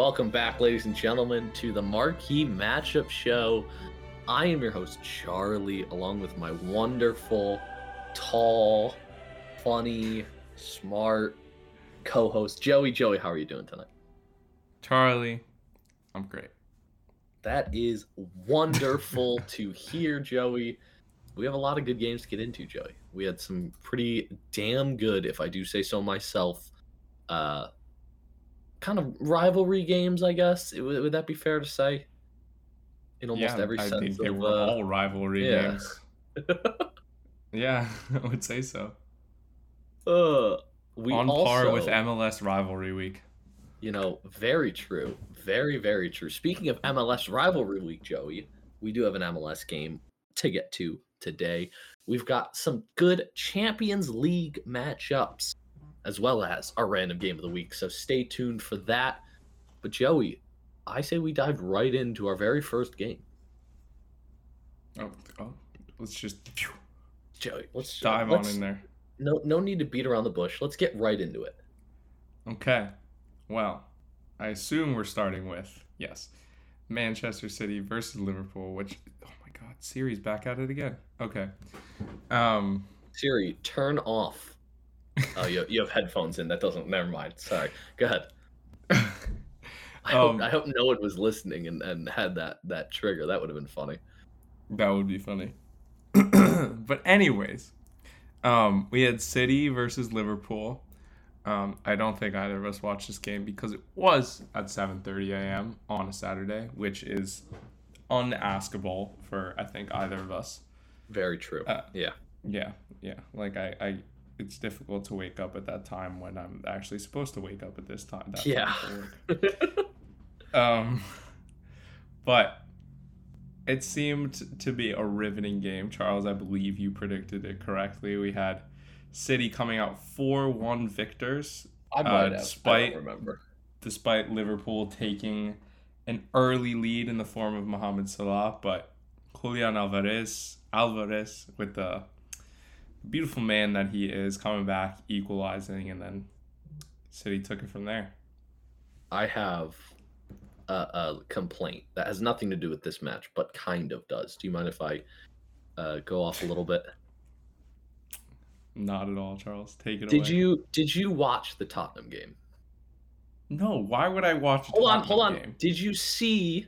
Welcome back, ladies and gentlemen, to the Marquee Matchup Show. I am your host, Charlie, along with my wonderful, tall, funny, smart co host, Joey. Joey, how are you doing tonight? Charlie, I'm great. That is wonderful to hear, Joey. We have a lot of good games to get into, Joey. We had some pretty damn good, if I do say so myself, uh, kind of rivalry games, I guess. Would, would that be fair to say? In almost yeah, every I sense they of, were uh, all rivalry yeah. games. Yeah, I would say so. uh, we On also, par with MLS rivalry week. You know, very true. Very, very true. Speaking of MLS rivalry week, Joey, we do have an MLS game to get to today. We've got some good Champions League matchups as well as our random game of the week. So stay tuned for that. But Joey, I say we dive right into our very first game. Oh, oh let's just Joey, let's dive let's, on in there. No, no need to beat around the bush. Let's get right into it. Okay. Well, I assume we're starting with yes, Manchester City versus Liverpool. Which oh my God, Siri's back at it again. Okay. Um. Siri, turn off. Oh, you, you have headphones in. That doesn't. Never mind. Sorry. Go ahead. I, Um, hope, I hope no one was listening and, and had that that trigger. That would have been funny. That would be funny. but anyways, um, we had City versus Liverpool. Um, I don't think either of us watched this game because it was at 7:30 a.m. on a Saturday, which is unaskable for I think either of us. Very true. Uh, yeah. Yeah, yeah. Like I, I, it's difficult to wake up at that time when I'm actually supposed to wake up at this time. Yeah. Um, but it seemed to be a riveting game. Charles, I believe you predicted it correctly. We had City coming out 4 1 victors, I Uh, might have. I despite- don't remember. despite Liverpool taking an early lead in the form of Mohamed Salah. But Julian Alvarez, Alvarez with the beautiful man that he is, coming back, equalizing, and then City took it from there. I have a, a complaint that has nothing to do with this match, but kind of does. Do you mind if I uh, go off a little bit? Not at all, Charles. Take it Did away. you did you watch the Tottenham game? No, why would I watch hold on, hold on. game? Did you see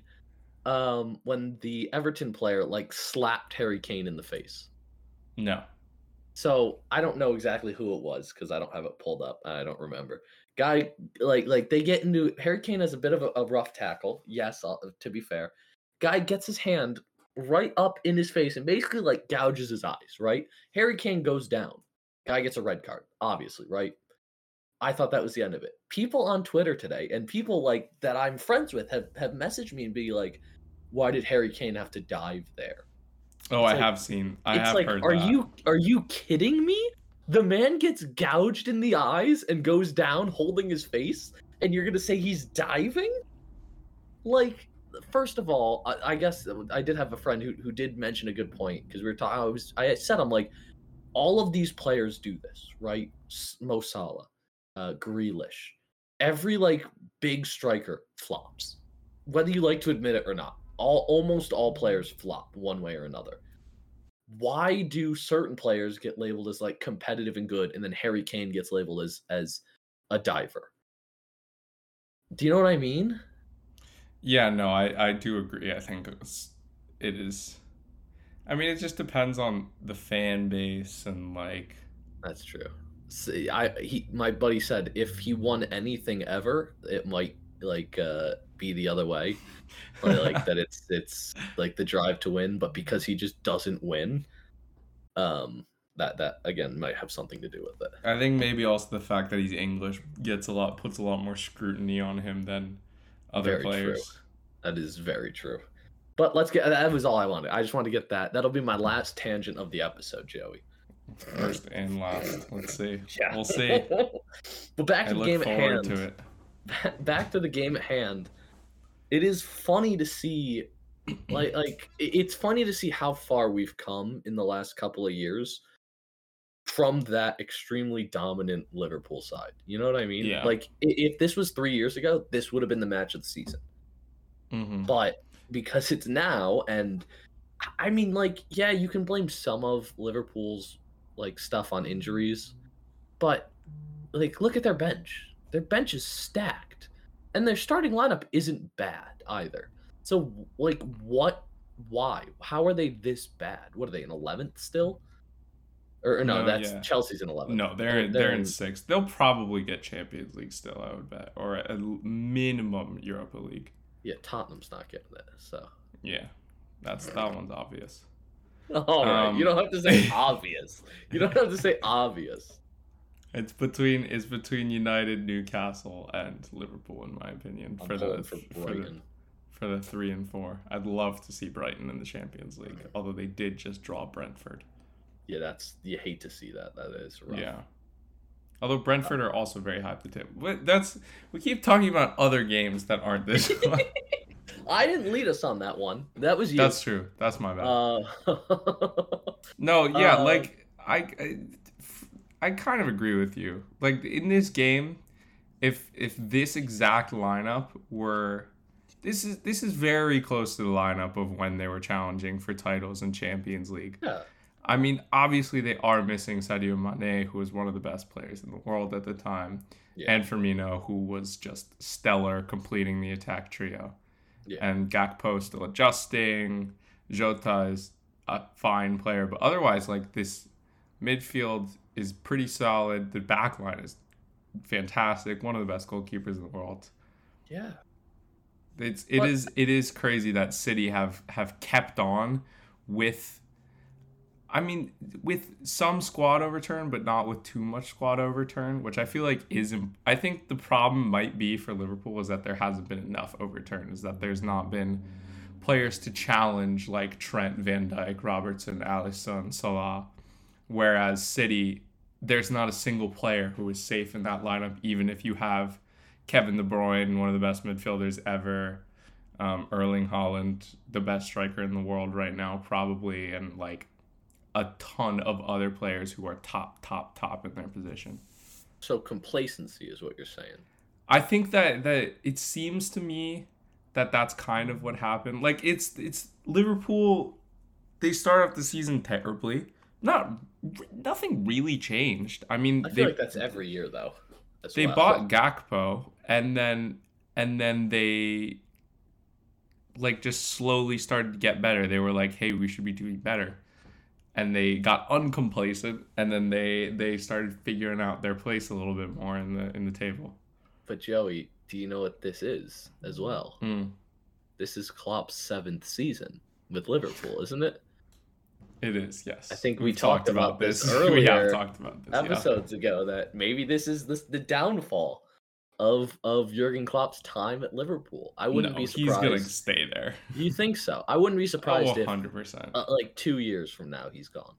um when the Everton player like slapped Harry Kane in the face? No. So I don't know exactly who it was because I don't have it pulled up. I don't remember. Guy like like they get into Harry Kane has a bit of a, a rough tackle. Yes, uh, to be fair, guy gets his hand right up in his face and basically like gouges his eyes. Right, Harry Kane goes down. Guy gets a red card. Obviously, right. I thought that was the end of it. People on Twitter today and people like that I'm friends with have have messaged me and be like, "Why did Harry Kane have to dive there?" Oh, It's I like- have seen. I it's have like, heard are that. you are you kidding me? The man gets gouged in the eyes and goes down holding his face, and you're gonna say he's diving? Like, first of all, I, I guess I did have a friend who who did mention a good point because we were talking. I was I said I'm like, all of these players do this, right? Mo Salah, uh, Grealish, every like big striker flops, whether you like to admit it or not. All almost all players flop one way or another why do certain players get labeled as like competitive and good and then Harry Kane gets labeled as as a diver? Do you know what I mean? Yeah, no, I, I do agree. I think it's, it is. I mean, it just depends on the fan base and like. That's true. See, I he my buddy said if he won anything ever, it might like uh be the other way. Like, like that it's it's like the drive to win, but because he just doesn't win, um that that again might have something to do with it. I think maybe also the fact that he's English gets a lot puts a lot more scrutiny on him than other Very true. players. That is very true. But let's get that was all I wanted. I just wanted to get that. That'll be my last tangent of the episode, Joey. First and last. Let's see. Yeah. We'll see. but back I to the game at hand. to it. Back to the game at hand. It is funny to see like like it's funny to see how far we've come in the last couple of years from that extremely dominant Liverpool side. You know what I mean? Yeah. Like if this was three years ago, this would have been the match of the season. Mhm. But because it's now, and I mean, like, yeah, you can blame some of Liverpool's like stuff on injuries, but like, look at their bench. Their bench is stacked, and their starting lineup isn't bad either. So, like, what? Why? How are they this bad? What are they in eleventh still? Or, no, No, that's yeah. Chelsea's in eleventh. No, they're they're, in sixth. They'll probably get Champions League still, I would bet, or a minimum Europa League. Yeah, Tottenham's not getting that. So, Yeah, that's that one's obvious. all right, you Um, don't have to say obvious. You don't have to say obvious. It's between it's between United, Newcastle, and Liverpool, in my opinion, I'm for the for for the for the three and four. I'd love to see Brighton in the Champions League, although they did just draw Brentford. Yeah, that's you hate to see that. That is rough. Yeah. Although Brentford are also very high up the table. But that's we keep talking about other games that aren't this one. I didn't lead us on that one. That was you. That's true. That's my bad. uh, no, yeah, uh, like I, I I kind of agree with you. Like in this game, if if this exact lineup were this is this is very close to the lineup of when they were challenging for titles in Champions League. yeah. I mean, obviously they are missing Sadio Mane, who was one of the best players in the world at the time, Yeah. and Firmino, who was just stellar, completing the attack trio. Yeah. And Gakpo still adjusting. Jota is a fine player, but otherwise, like this midfield is pretty solid. The back line is fantastic. One of the best goalkeepers in the world. yeah. It's it is it is crazy that City have have kept on with I mean with some squad overturn but not with too much squad overturn which I feel like is im- I think the problem might be for Liverpool is that there hasn't been enough overturn is that there's not been players to challenge like Trent Van Dijk Robertson Alisson Salah whereas City there's not a single player who is safe in that lineup even if you have Kevin De Bruyne, one of the best midfielders ever. Um, Erling Haaland, the best striker in the world right now, probably, and like a ton of other players who are top, top, top in their position. So complacency is what you're saying. I think that that it seems to me that that's kind of what happened. Like it's it's Liverpool. They start off the season terribly. Not nothing really changed. I mean, I feel they like that's every year though. they well. bought Gakpo and then and then they like just slowly started to get better. They were like, "Hey, we should be doing better." And they got uncomplacent and then they they started figuring out their place a little bit more in the in the table. But Joey, do you know what this is as well? Hmm. This is Klopp's seventh season with Liverpool, isn't it? It is, yes. I think we We've talked about this we earlier have talked about this. yeah. Episodes ago that maybe this is the, the downfall of of Jurgen Klopp's time at Liverpool. I wouldn't no, be surprised. he's gonna stay there. You think so? I wouldn't be surprised Oh, if 100%. uh, like two years from now he's gone.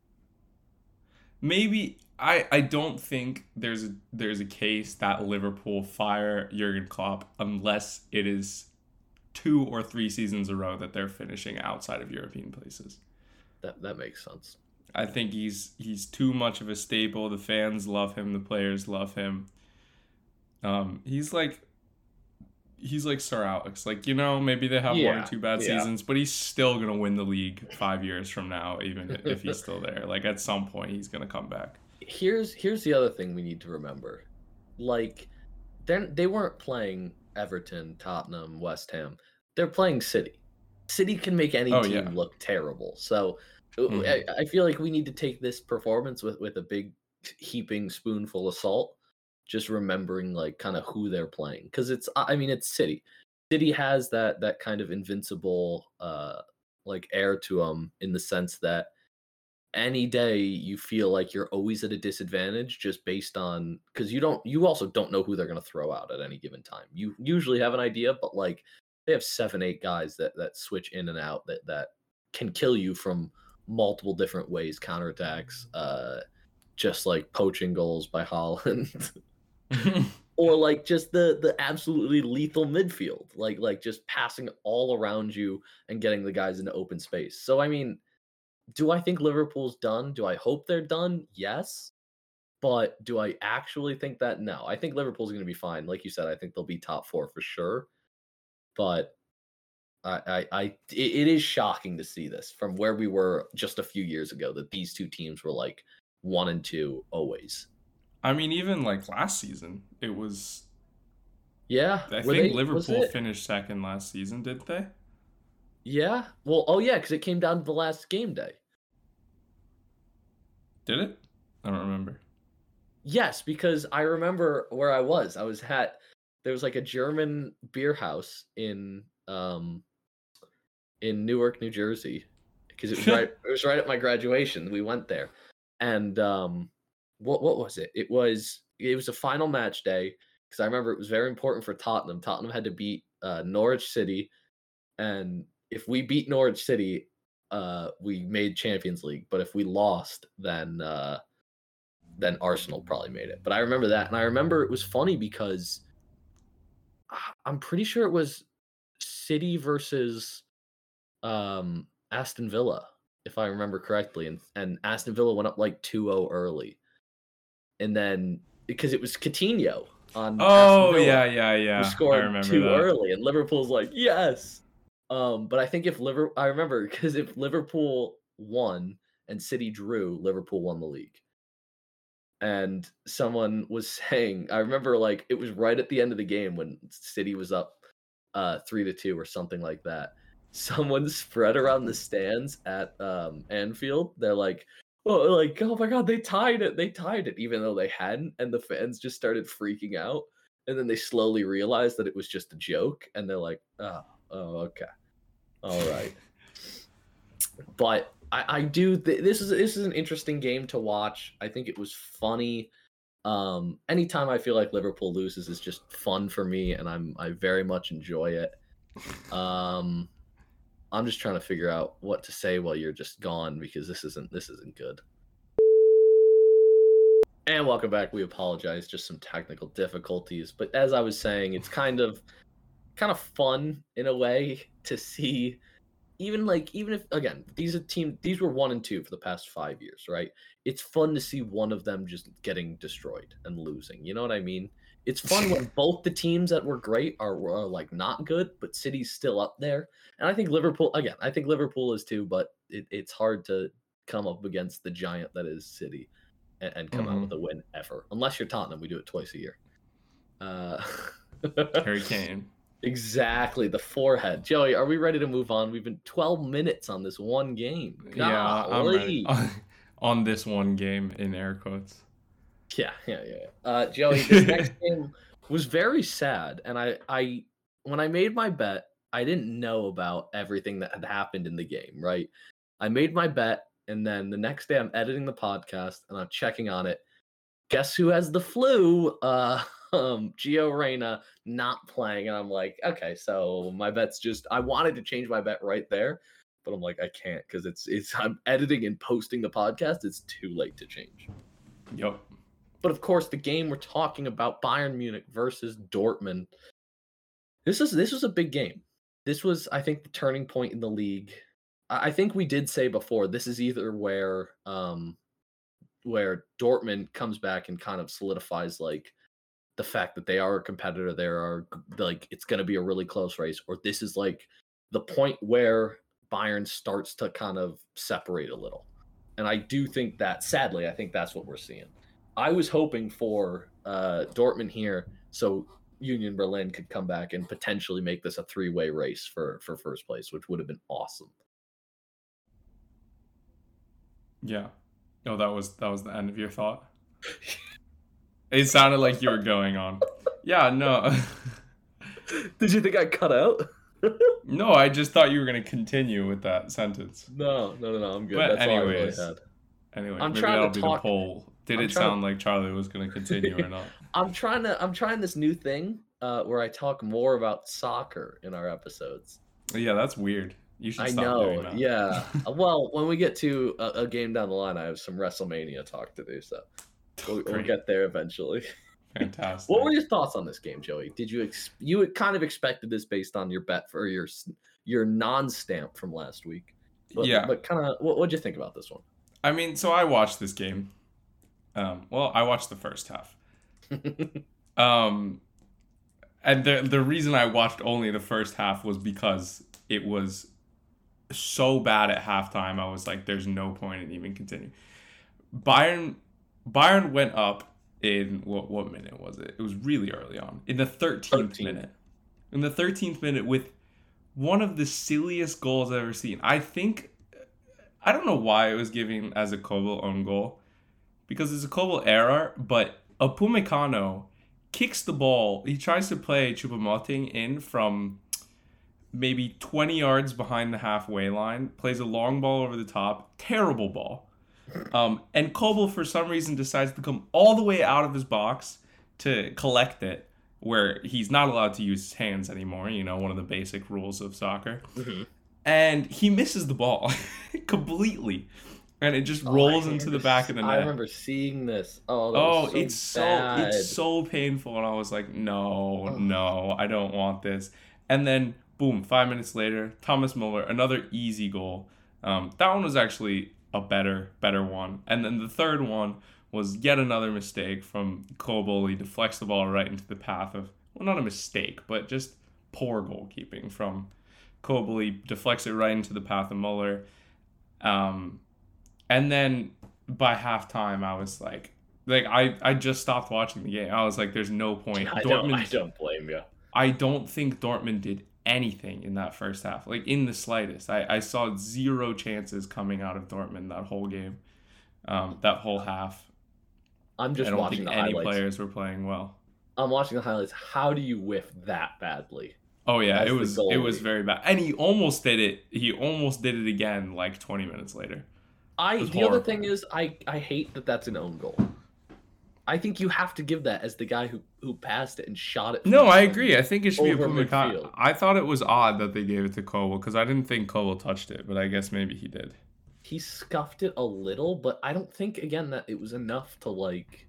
maybe I I don't think there's a there's a case that Liverpool fire Jurgen Klopp unless it is two or three seasons in a row that they're finishing outside of European places. That that makes sense. I think he's he's too much of a staple. The fans love him. The players love him. Um, he's like he's like Sir Alex. Like you know, maybe they have one or two bad yeah. seasons, but he's still gonna win the league five years from now, even if he's still there. Like at some point, he's gonna come back. Here's here's the other thing we need to remember. Like they they weren't playing Everton, Tottenham, West Ham. They're playing City. City can make any Oh, team yeah. look terrible. So Mhm. I, I feel like we need to take this performance with with a big heaping spoonful of salt. Just remembering like kind of who they're playing because it's I mean it's City. City has that that kind of invincible uh like air to them in the sense that any day you feel like you're always at a disadvantage just based on because you don't you also don't know who they're going to throw out at any given time you usually have an idea but like they have seven eight guys that that switch in and out that that can kill you from multiple different ways counterattacks uh just like poaching goals by Haaland or like just the the absolutely lethal midfield like like just passing all around you and getting the guys into open space so i mean do i think liverpool's done do i hope they're done yes But do I actually think that? No. I think Liverpool's going to be fine. Like you said, I think they'll be top four for sure. But I, I, I it, is shocking to see this from where we were just a few years ago that these two teams were like one and two always. I mean, even like last season, it was. Yeah, I think they- Liverpool finished second last season, didn't they? Yeah. Well, oh yeah, because it came down to the last game day. Did it? I don't remember. Yes, because I remember where I was. I was at there was like a German beer house in um in Newark, New Jersey, because it was right it was right at my graduation. We went there, and um, what what was it? It was it was a final match day because I remember it was very important for Tottenham. Tottenham had to beat uh, Norwich City, and if we beat Norwich City, uh, we made Champions League. But if we lost, then uh, then Arsenal probably made it. But I remember that, and I remember it was funny because I'm pretty sure it was City versus um, Aston Villa, if I remember correctly, and and Aston Villa went up like 2-0 early, and then because it was Coutinho on Aston Oh Villa yeah, yeah, yeah. scored too that. early, and Liverpool's like, yes. Um, but I think if Liverpool, I remember because if Liverpool won and City drew, Liverpool won the league. And someone was saying, I remember like it was right at the end of the game when City was up uh three to two or something like that. Someone spread around the stands at um Anfield. They're like, oh, like, oh my god, they tied it, they tied it, even though they hadn't, and the fans just started freaking out and then they slowly realized that it was just a joke and they're like oh, oh okay all right but i, I do th- this is this is an interesting game to watch i think it was funny um anytime i feel like liverpool loses is just fun for me and i'm i very much enjoy it um i'm just trying to figure out what to say while you're just gone because this isn't this isn't good and welcome back. We apologize, just some technical difficulties. But as I was saying, it's kind of kind of fun in a way to see even like even if again, these are team these were one and two for the past five years, right? It's fun to see one of them just getting destroyed and losing. You know what I mean? It's fun when both the teams that were great are, are like not good, but City's still up there. And I think Liverpool again, I think Liverpool is too, but it, it's hard to come up against the giant that is City and, and come out Mhm. with a win ever. Unless you're Tottenham, we do it twice a year. Uh, Harry Kane. Exactly the forehead. Joey, are we ready to move on? We've been 12 minutes on this one game. Yeah, I'm ready. On this one game in air quotes. Yeah, yeah, yeah. yeah. Uh, Joey, this next game was very sad, and I, I, when I made my bet, I didn't know about everything that had happened in the game. Right, I made my bet, and then the next day I'm editing the podcast and I'm checking on it. Guess who has the flu? Uh, um, Gio Reyna not playing, and I'm like, okay, so my bet's just. I wanted to change my bet right there, but I'm like, I can't because it's it's. I'm editing and posting the podcast. It's too late to change. Yep. But of course, the game we're talking about, Bayern Munich versus Dortmund. This is this was a big game. This was, I think, the turning point in the league. I I think we did say before this is either where um where Dortmund comes back and kind of solidifies like the fact that they are a competitor, there are like it's going to be a really close race, or this is like the point where Bayern starts to kind of separate a little. And I do think that, sadly, I think that's what we're seeing. I was hoping for uh, Dortmund here, so Union Berlin could come back and potentially make this a three-way race for for first place, which would have been awesome. Yeah. No, that was that was the end of your thought. It sounded like you were going on. Yeah, no. Did you think I cut out? no, I just thought you were gonna continue with that sentence. No, no, no, no. I'm good. But That's all I really had. Anyway, I'm maybe trying to that'll be talk- the poll. Did I'm it trying to- sound like Charlie was gonna continue or not? I'm trying to. I'm trying this new thing uh, where I talk more about soccer in our episodes. Yeah, that's weird. You should I stop doing know. that. Yeah. Well, when we get to a, a game down the line, I have some WrestleMania talk to do. So we'll, we'll get there eventually. Fantastic. What were your thoughts on this game, Joey? Did you ex- you kind of expected this based on your bet for your your non-stamp from last week? But, yeah. But kind of, what what'd you think about this one? I mean, so I watched this game. Um, well, I watched the first half. um, and the the reason I watched only the first half was because it was so bad at halftime. I was like, "There's no point in even continuing." Bayern Bayern went up in what what minute was it? It was really early on in the thirteenth minute. In the thirteenth minute, with one of the silliest goals I've ever seen. I think I don't know why it was giving as a Kobel own goal because it's a Kobel error, but Upamecano kicks the ball. He tries to play Choupo-Moting in from maybe 20 yards behind the halfway line, plays a long ball over the top, terrible ball. Um, and Kobel, for some reason, decides to come all the way out of his box to collect it, where he's not allowed to use his hands anymore, you know, one of the basic rules of soccer. Mhm. And he misses the ball completely. And it just Oh, rolls into the back of the net. I remember seeing this. Oh, Oh, so it's so bad. it's so painful, and I was like, no, Ugh. no, I don't want this. And then, boom, five minutes later, Thomas Muller, another easy goal. Um, that one was actually a better, better one. And then the third one was yet another mistake from Kobel. He deflects the ball right into the path of, well, not a mistake, but just poor goalkeeping from Kobel. He deflects it right into the path of Muller. Um, and then by halftime, I was like, like I, I just stopped watching the game. I was like, there's no point. I don't, I don't blame you. I don't think Dortmund did anything in that first half, like in the slightest. I, I saw zero chances coming out of Dortmund that whole game, um, that whole half. I'm just I don't watching think the any highlights. players were playing well. I'm watching the highlights. How do you whiff that badly? Oh yeah, it was it was very bad, and he almost did it. He almost did it again, like 20 minutes later. I the other thing is I I hate that that's an own goal. I think you have to give that as the guy who who passed it and shot it. No, I agree. I think it should be a midfield. I thought it was odd that they gave it to Kobel because I didn't think Kobel touched it, but I guess maybe he did. He scuffed it a little, but I don't think again that it was enough to like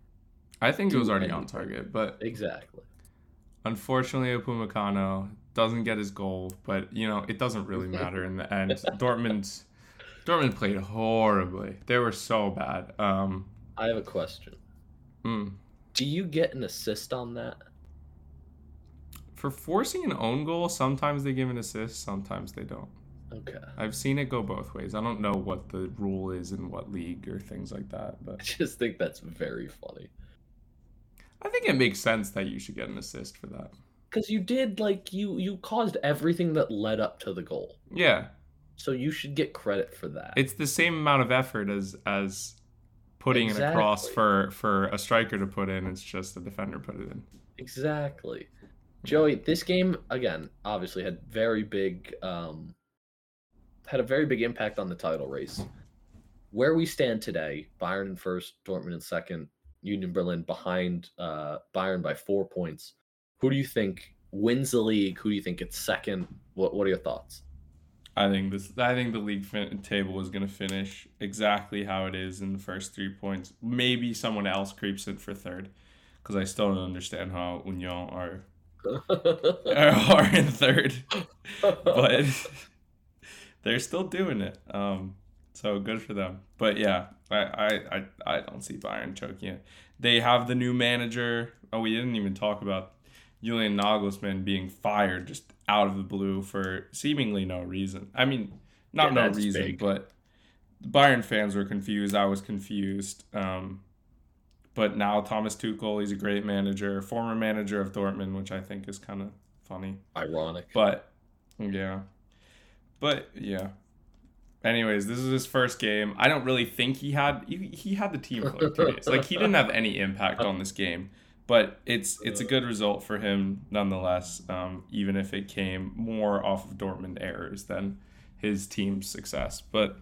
I think it was already on target, but exactly. unfortunately, Upamecano doesn't get his goal. But you know, it doesn't really matter in the end. Dortmund's Dortmund played horribly. They were so bad. Um, I have a question. Mm. Do you get an assist on that? For forcing an own goal, sometimes they give an assist, sometimes they don't. Okay. I've seen it go both ways. I don't know what the rule is in what league or things like that, but I just think that's very funny. I think it makes sense that you should get an assist for that. Because you did like you you caused everything that led up to the goal. Yeah, So you should get credit for that. it's the same amount of effort as as putting it across for for a striker to put in. It's just the defender put it in. Exactly. Joey, this game again obviously had very big um had a very big impact on the title race. Where we stand today, Bayern in first, Dortmund in second, Union Berlin behind uh Bayern by 4 points. Who do you think wins the league? Who do you think gets second? What what are your thoughts? I think this. I think the league fin- table is going to finish exactly how it is in the first three points. Maybe someone else creeps in for third, because I still don't understand how Union are are in third, but they're still doing it. Um, so good for them. But yeah, I I, I, I don't see Bayern choking it. They have the new manager. Oh, we didn't even talk about Julian Nagelsmann being fired just out of the blue for seemingly no reason. I mean, not Yeah, no reason, big. but Bayern fans were confused. I was confused. Um, but now Thomas Tuchel, he's a great manager, former manager of Dortmund, which I think is kind of funny. Ironic. But yeah, but yeah. Anyways, this is his first game. I don't really think he had he, he had the team for two days. Like he didn't have any impact on this game, but it's it's a good result for him nonetheless. Um, even if it came more off of Dortmund errors than his team's success, but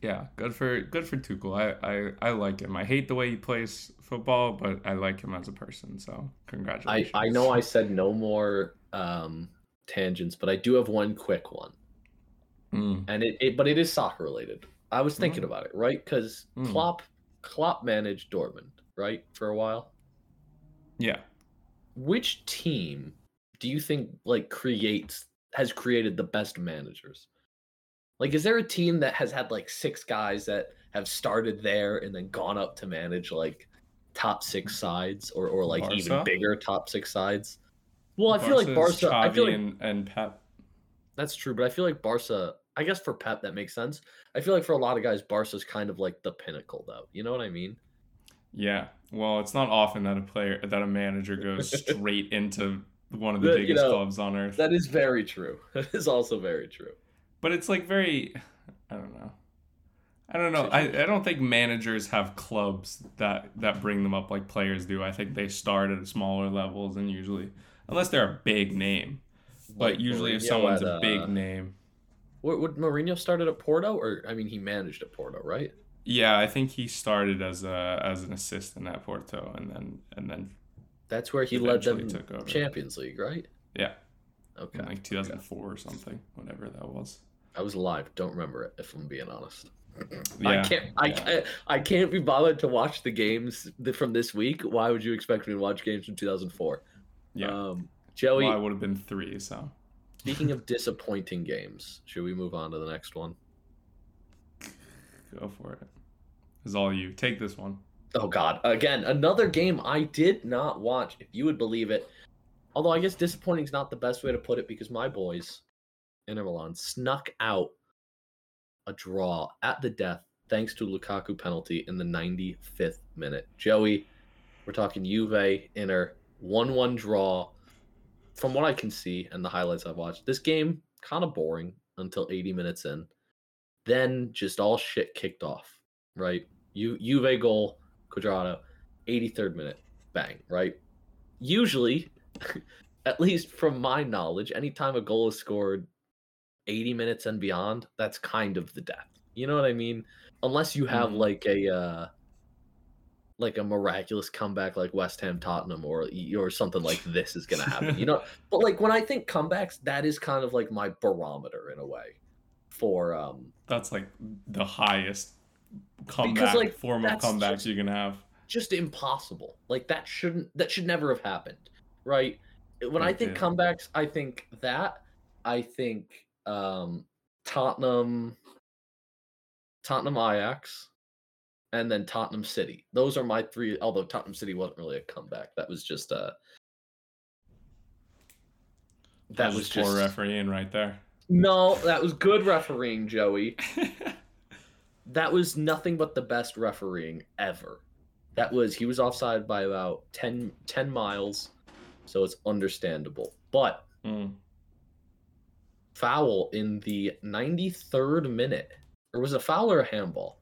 yeah, good for good for Tuchel. I, I I like him. I hate the way he plays football, but I like him as a person. So I, congratulations. I know I said no more um, tangents, but I do have one quick one, Mm. and it, it but it is soccer related. I was thinking Mm. about it, right? Because Mm. Klopp Klopp managed Dortmund, right, for a while. Yeah. Which team do you think like creates has created the best managers? Like, is there a team that has had like six guys that have started there and then gone up to manage like top six mm. sides or, or like even bigger top six sides. Well, I feel like Barca. I feel like and, and Pep. that's true, but I feel like Barca. I guess for Pep that makes sense. I feel like for a lot of guys, Barca's kind of like the pinnacle, though. You know what I mean? Yeah. Well, it's not often that a player that a manager goes straight into one of the The- you biggest know, clubs on earth. That is very true. That is also very true. But it's like very I don't know. I don't know. I, I don't think managers have clubs that that bring them up like players do. I think they start at smaller levels and usually unless they're a big name. But Like usually if someone's at, a big uh, name. What would Mourinho started at Porto, or I mean, he managed at Porto, right? Yeah, I think he started as a as an assistant at Porto and then and then That's where he led them took over. Champions League, right? Yeah. Okay. in like 2004 or something, whatever that was. I was alive. Don't remember it, if I'm being honest. Yeah. I can't. I yeah. can't. I can't be bothered to watch the games from this week. Why would you expect me to watch games from 2004? Yeah. Um, Joey, well, I would have been 3, so. speaking of disappointing games, should we move on to the next one? Go for it. It's all you. Take this one. Oh God! Again, another game I did not watch. If you would believe it. Although I guess disappointing is not the best way to put it because my boys, Inter Milan, snuck out a draw at the death thanks to Lukaku penalty in the 95th minute. Joey, we're talking Juve, Inter, 1-1 draw. From what I can see and the highlights I've watched, this game kind of boring until 80 minutes in. Then just all shit kicked off, right? Ju- Juve goal, Cuadrado, 83rd minute, bang, right? Usually, at least from my knowledge, anytime a goal is scored 80 minutes and beyond, that's kind of the death. You know what I mean? Unless you have Mhm. like a uh like a miraculous comeback like West Ham Tottenham or or something like this is going to happen. You know, but like when I think comebacks, that is kind of like my barometer in a way for um That's like the highest comeback like, form of that's comeback just- you can have. just impossible. Like that shouldn't that should never have happened, right? When I think did. comebacks, I think that I think um Tottenham Tottenham Ajax and then Tottenham City. Those are my three although Tottenham City wasn't really a comeback. That was just a that was poor just refereeing right there. No, that was good refereeing, Joey. that was nothing but the best refereeing ever. That was he was offside by about 10, 10 miles, so it's understandable. But Mm. foul in the 93rd minute. Or was it a foul or a handball?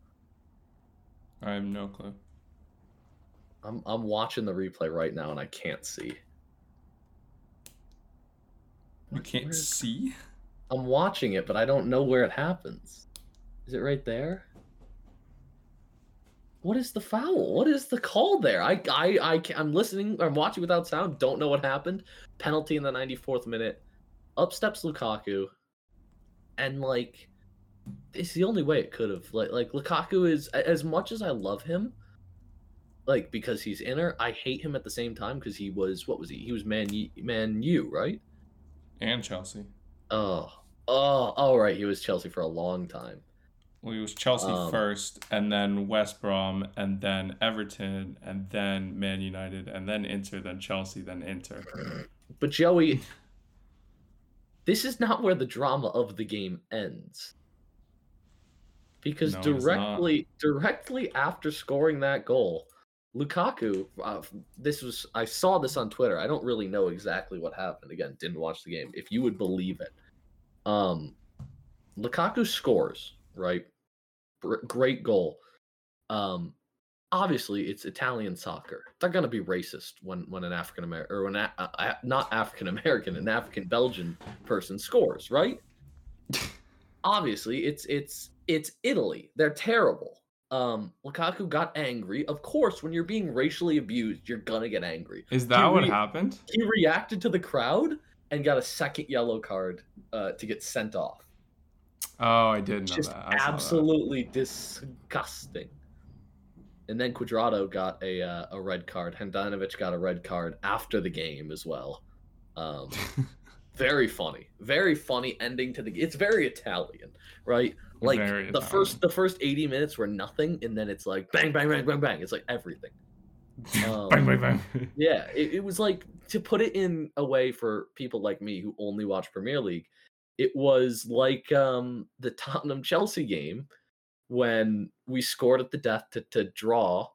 I have no clue. I'm I'm watching the replay right now and I can't see. You can't where is- see? I'm watching it, but I don't know where it happens. Is it right there? What is the foul? What is the call there? I I I I'm listening. I'm watching without sound. Don't know what happened. Penalty in the 94th minute. Up steps Lukaku, and like, it's the only way it could have. Like like Lukaku is as much as I love him. Like because he's inner, I hate him at the same time because he was what was he? He was man man U right? And Chelsea. Oh, oh, all right. He was Chelsea for a long time. Well, he was Chelsea Um, first, and then West Brom, and then Everton, and then Man United, and then Inter, then Chelsea, then Inter. But Joey, this is not where the drama of the game ends. Because No, directly, directly after scoring that goal, Lukaku. Uh, this was I saw this on Twitter. I don't really know exactly what happened. Again, didn't watch the game. If you would believe it, um, Lukaku scores right. Great goal. Um, obviously it's Italian soccer. They're gonna be racist when when an African American or when a, uh, not African American, an African Belgian person scores, right? obviously it's it's it's Italy. They're terrible. Um, Lukaku got angry. Of course, when you're being racially abused, you're gonna get angry. Is that He what re- happened? He reacted to the crowd and got a second yellow card uh, to get sent off. Oh, I did know Just that. I saw that. absolutely disgusting. And then Cuadrado got a uh, a red card. Handanovic got a red card after the game as well. Um, very funny, very funny ending to the. Game. It's very Italian, right? Like Very the Italian. first the first eighty minutes were nothing, and then it's like bang bang bang bang bang. It's like everything. Um, bang bang bang. Yeah, it, it was like to put it in a way for people like me who only watch Premier League. It was like um, the Tottenham Chelsea game when we scored at the death to, to draw,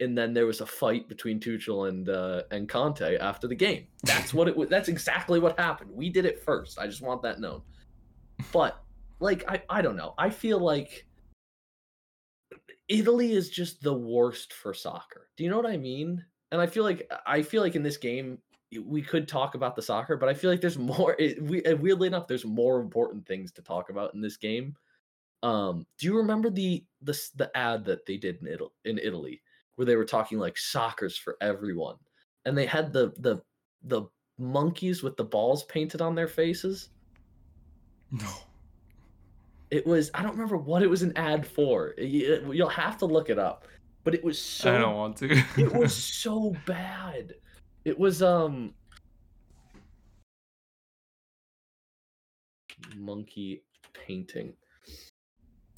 and then there was a fight between Tuchel and uh, and Conte after the game. That's what it. That's exactly what happened. We did it first. I just want that known. But like I I don't know. I feel like Italy is just the worst for soccer. Do you know what I mean? And I feel like I feel like in this game we could talk about the soccer, but I feel like there's more. It, we, weirdly enough, there's more important things to talk about in this game. Um, do you remember the the the ad that they did in Italy, in Italy where they were talking like soccer's for everyone, and they had the the the monkeys with the balls painted on their faces? No. It was I don't remember what it was an ad for. You'll have to look it up, but it was so I don't want to. it was so bad. It was um monkey painting.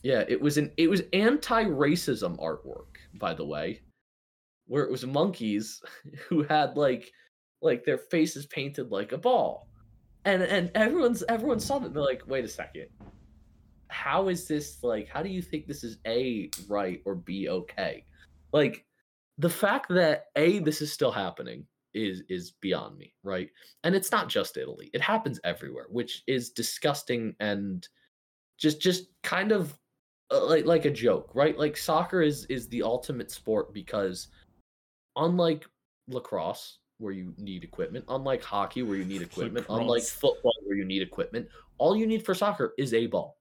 Yeah, it was an it was anti-racism artwork, by the way, where it was monkeys who had like like their faces painted like a ball. And and everyone's everyone saw that they're like, wait a second. How is this like how do you think this is A right or B okay? Like the fact that A this is still happening is is beyond me, right? And it's not just Italy. It happens everywhere, which is disgusting and just just kind of uh, like like a joke, right? Like soccer is is the ultimate sport because unlike lacrosse where you need equipment, unlike hockey where you need equipment, unlike football where you need equipment, all you need for soccer is a ball.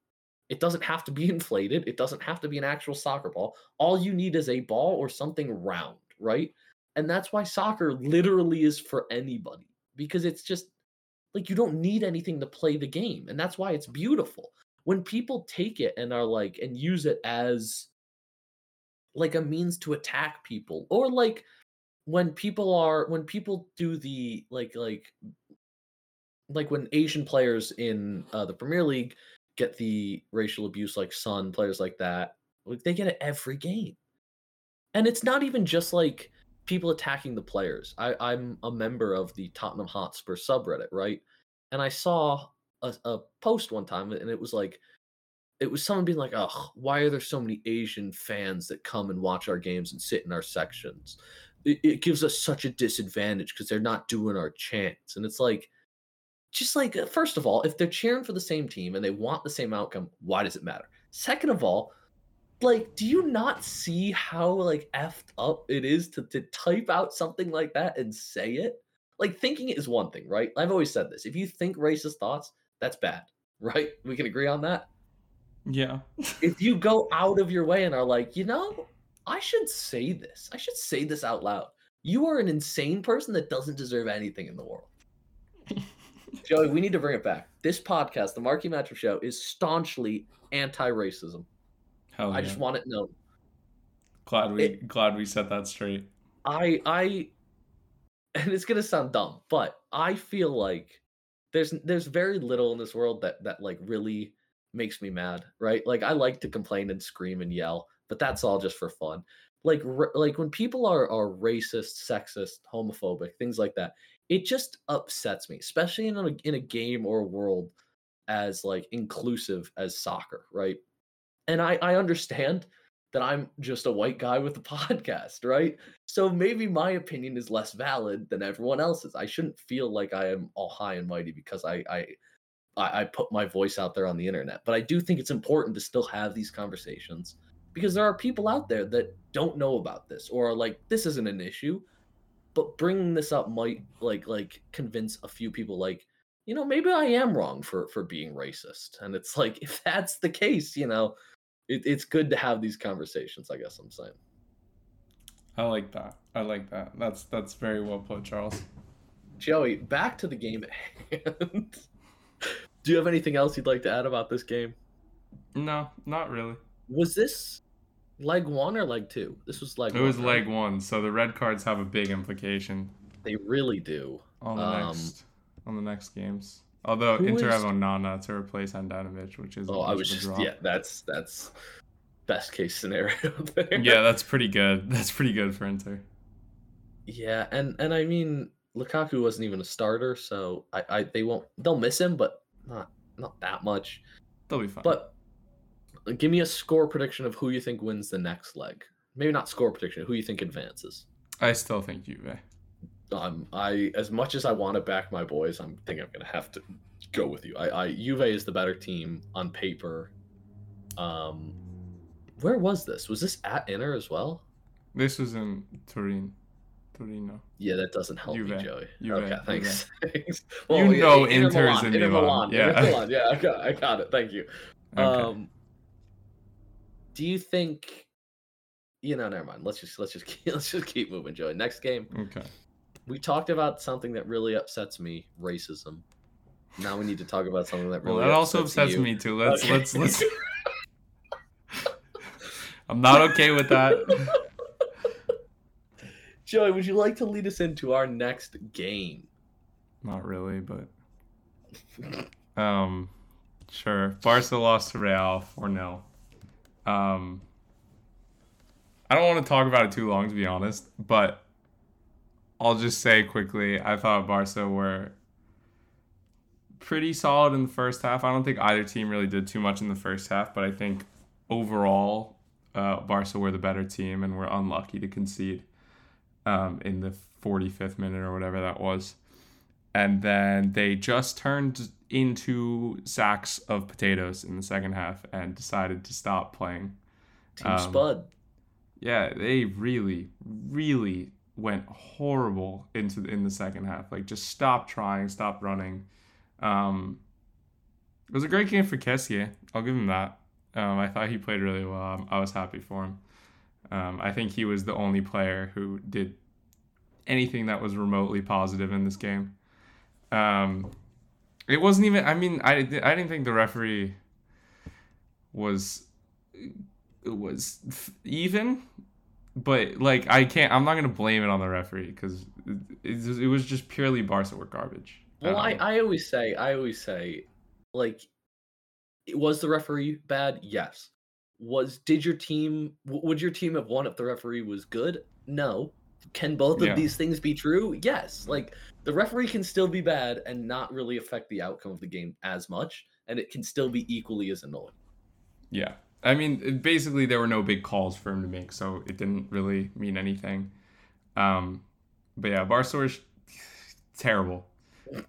It doesn't have to be inflated, it doesn't have to be an actual soccer ball. All you need is a ball or something round, right? And that's why soccer literally is for anybody because it's just like you don't need anything to play the game and that's why it's beautiful. When people take it and are like and use it as like a means to attack people or like when people are when people do the like like like when Asian players in uh, the Premier League get the racial abuse like Son players like that like they get it every game and it's not even just like people attacking the players. I, i'm a member of the tottenham hotspur subreddit right? And i saw a, a post one time and it was like it was someone being like oh why are there so many asian fans that come and watch our games and sit in our sections? It, it gives us such a disadvantage because they're not doing our chants. And it's like just like uh, first of all if they're cheering for the same team and they want the same outcome why does it matter? Second of all like do you not see how like effed up it is to, to type out something like that and say it? Like thinking it is one thing right? I've always said this. If you think racist thoughts that's bad right? We can agree on that. Yeah. if you go out of your way and are like you know i should say this. I should say this out loud. You are an insane person that doesn't deserve anything in the world. Joey we need to bring it back. This podcast the marquee matchup show is staunchly anti-racism Hell yeah. i just want it known glad we it- glad we set that straight. I I and it's gonna sound dumb, but I feel like there's there's very little in this world that that like really makes me mad, right? Like I like to complain and scream and yell, but that's all just for fun. Like r- like when people are are racist, sexist, homophobic, things like that, it just upsets me, especially in a in a game or a world as like inclusive as soccer, right? And I I understand that I'm just a white guy with a podcast, right? So maybe my opinion is less valid than everyone else's. I shouldn't feel like I am all high and mighty because I I I put my voice out there on the internet. But I do think it's important to still have these conversations because there are people out there that don't know about this or are like this isn't an issue. But bringing this up might like like convince a few people like you know maybe I am wrong for for being racist. And it's like if that's the case, you know, it, it's good to have these conversations. I guess I'm saying. I like that. I like that. That's that's very well put, Charles. Joey, back to the game at hand. Do you have anything else you'd like to add about this game? No, not really. Was this leg one or leg two? This was leg It one. was right? leg one, so the red cards have a big implication They really do. on the Um, next on the next games. Although Who Inter is- have Onana to replace Handanovic, which is Oh, I was a just drop. yeah. That's that's best case scenario there. yeah, that's pretty good. That's pretty good for Inter. Yeah, and and I mean Lukaku wasn't even a starter, so I, I they won't they'll miss him, but not not that much. They'll be fine. But give me a score prediction of who you think wins the next leg. Maybe not score prediction, who you think advances. I still think Juve. Um, I as much as I want to back my boys, I'm think I'm gonna have to go with you. I, I Juve is the better team on paper. Um, where was this? Was this at Inter as well? This was in Turin. Torino. Yeah, that doesn't help me, Joey. Juve, Okay, thanks. thanks. You yeah, know Inter Inter's Milan, in Inter Milan, Milan, yeah. Inter Milan, yeah, I got, I got it. Thank you. Okay. Um, do you think? You know, never mind. Let's just let's just keep, let's just keep moving, Joey. Next game, okay. We talked about something that really upsets me: racism. Now we need to talk about something that Well, really that also upsets upsets you. me too. Let's Okay. let's let's. I'm not okay with that. Joey, would you like to lead us into our next game? Not really, but um, sure. Barca lost to Real four 0 Um, I don't want to talk about it too long, to be honest, but I'll just say quickly, I thought Barca were pretty solid in the first half. I don't think either team really did too much in the first half, but I think overall, uh, Barca were the better team and were unlucky to concede um, in the 45th minute or whatever that was and then they just turned into sacks of potatoes in the second half and decided to stop playing. Team Um, Spud. Yeah, they really, really went horrible into the, in the second half. Like just stop trying, stop running. Um, it was a great game for Kessie. I'll give him that. Um, I thought he played really well. I was happy for him. Um, I think he was the only player who did anything that was remotely positive in this game. Um, it wasn't even. I mean, I I didn't think the referee was was even, but like I can't. I'm not gonna blame it on the referee because it, it was just purely Barca were garbage. Well, I, I always say, I always say, like, was the referee bad? Yes. Was did your team? Would your team have won if the referee was good? No. Can both Yeah. of these things be true? Yes. Like the referee can still be bad and not really affect the outcome of the game as much, and it can still be equally as annoying. Yeah. I mean, basically, there were no big calls for him to make, so it didn't really mean anything. Um, but yeah, was terrible.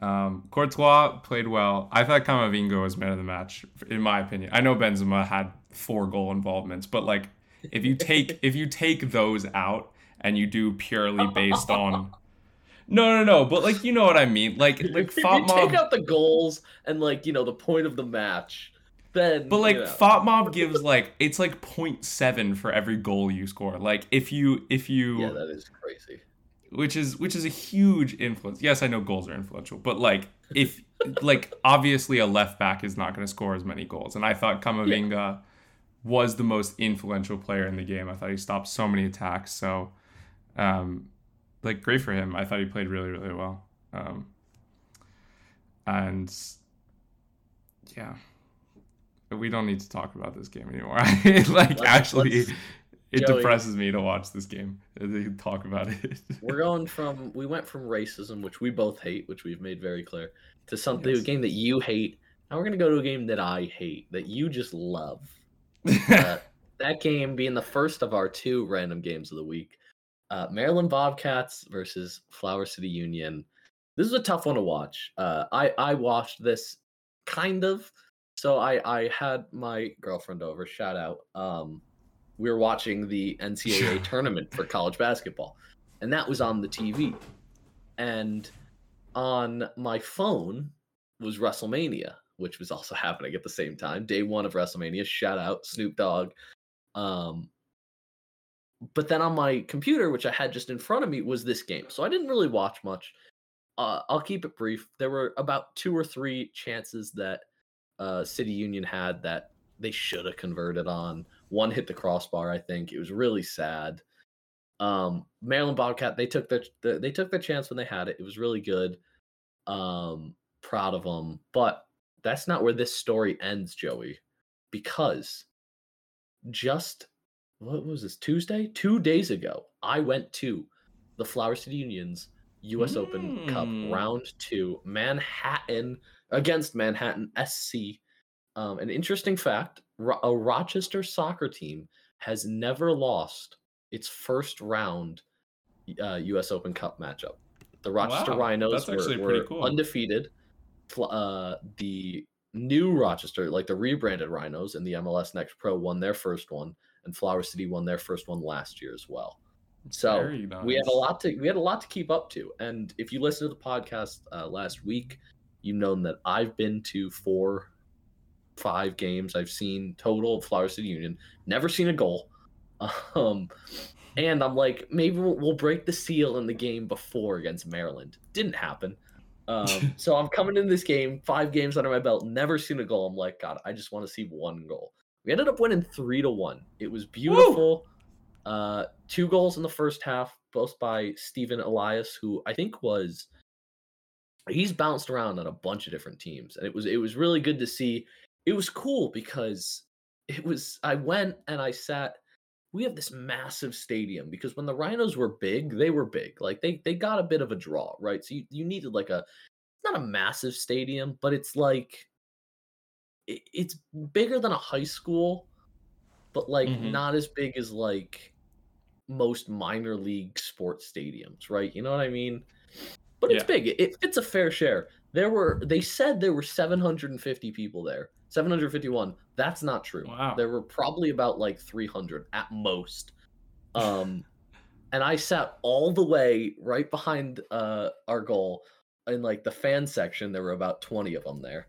Um, Courtois played well. I thought Camavinga was man of the match, in my opinion. I know Benzema had four goal involvements, but like, if you take if you take those out and you do purely based on, no, no, no, but like you know what I mean, like like if you take out the goals and like you know the point of the match, then But like you know, FOTMob gives like it's like 0.7 for every goal you score. Like if you if you yeah, that is crazy. which is which is a huge influence. Yes, I know goals are influential, but like if like obviously a left back is not going to score as many goals. And I thought Camavinga was the most influential player in the game. I thought he stopped so many attacks. So um like great for him. I thought he played really really well. Um and yeah. We don't need to talk about this game anymore. like Let's- actually let's- it Joey. depresses me to watch this game. They talk about it. We're going from we went from racism, which we both hate, which we've made very clear, to something Yes. a game that you hate. Now we're gonna go to a game that I hate, that you just love. Uh, that game being the first of our two random games of the week. Uh, Maryland Bobcats versus Flower City Union. This is a tough one to watch. Uh, I I watched this kind of. So I I had my girlfriend over. Shout out. Um, we were watching the NCAA tournament for college basketball, and that was on the TV. And on my phone was WrestleMania, which was also happening at the same time. Day one of WrestleMania. Shout out Snoop Dogg. Um, but then on my computer, which I had just in front of me, was this game. So I didn't really watch much. Uh, I'll keep it brief. There were about two or three chances that uh, City Union had that they should have converted on. One hit the crossbar, I think. It was really sad. Um, Maryland Bobcat, they took the, the they took the chance when they had it. It was really good. Um, proud of them. But that's not where this story ends, Joey, because just what was this Tuesday? Two days ago, I went to the Flower City Unions U.S. Open Cup Mm. round two, Manhattan against Manhattan SC. Um, an interesting fact: Ro- a Rochester soccer team has never lost its first round uh, U.S. Open Cup matchup. The Rochester Wow, Rhinos were, were pretty cool. undefeated. Uh, the new Rochester, like the rebranded Rhinos in the MLS Next Pro, won their first one, and Flower City won their first one last year as well. So Very we had a lot to we had a lot to keep up to. And if you listen to the podcast uh, last week, you've known that I've been to four, five games. I've seen total of Flower City Union. Never seen a goal. Um, and I'm like, maybe we'll, we'll break the seal in the game before against Maryland. Didn't happen. Um, so I'm coming in this game, five games under my belt, never seen a goal. I'm like, God, I just want to see one goal. We ended up winning three to one. It was beautiful. Uh, two goals in the first half, both by Stephen Elias, who I think was he's bounced around on a bunch of different teams, and it was it was really good to see. It was cool because it was I went and I sat. We have this massive stadium because when the Rhinos were big, they were big. Like they they got a bit of a draw, right? So you, you needed like a not a massive stadium, but it's like it, it's bigger than a high school, but like Mhm. not as big as like most minor league sports stadiums, right? You know what I mean? But it's Yeah. big. It, it fits a fair share. There were they said there were 750 people there. 751. That's not true. Wow. There were probably about like 300 at most. Um and I sat all the way right behind uh our goal in like the fan section there were about 20 of them there.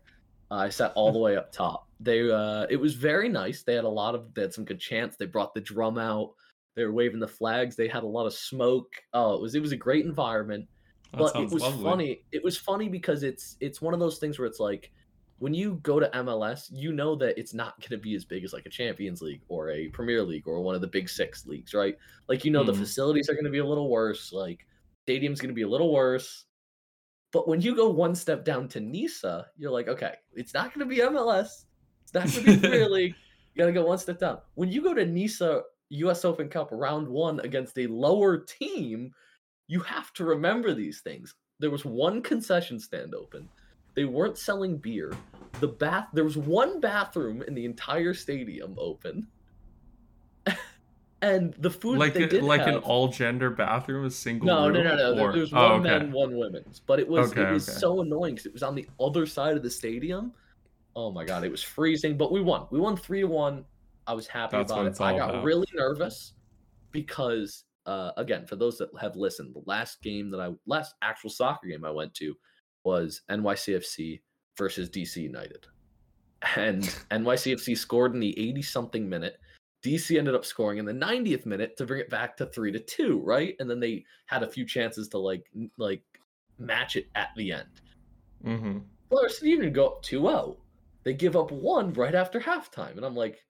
I sat all the way up top. They uh it was very nice. They had a lot of they had some good chants. They brought the drum out. They were waving the flags. They had a lot of smoke. Oh, it was it was a great environment but it was lovely. funny. It was funny because it's it's one of those things where it's like when you go to MLS, you know that it's not going to be as big as like a Champions League or a Premier League or one of the big six leagues, right? Like you know the Mhm. facilities are going to be a little worse, like stadium's going to be a little worse. But when you go one step down to Nisa, you're like, okay, it's not going to be MLS, it's not going to be Premier League. You got to go one step down. When you go to Nisa U.S. Open Cup round one against a lower team, you have to remember these things. There was one concession stand open. They weren't selling beer. The bath there was one bathroom in the entire stadium open. and the food like they a- did like an all gender bathroom, a single no, no, room, no, no. There, or- there was oh, one okay. men, one women's, but it was Okay, it was okay. so annoying because it was on the other side of the stadium. Oh my god, it was freezing, but we won. We won three to one. I was happy That's about it. I got about. really nervous because, uh, again, for those that have listened, the last game that I last actual soccer game I went to was NYCFC versus DC United, and NYCFC scored in the eighty something minute. DC ended up scoring in the 90th minute to bring it back to three to two, right? And then they had a few chances to like like match it at the end. Mhm. Flower City Union go up 2-0. They give up one right after halftime, and I'm like,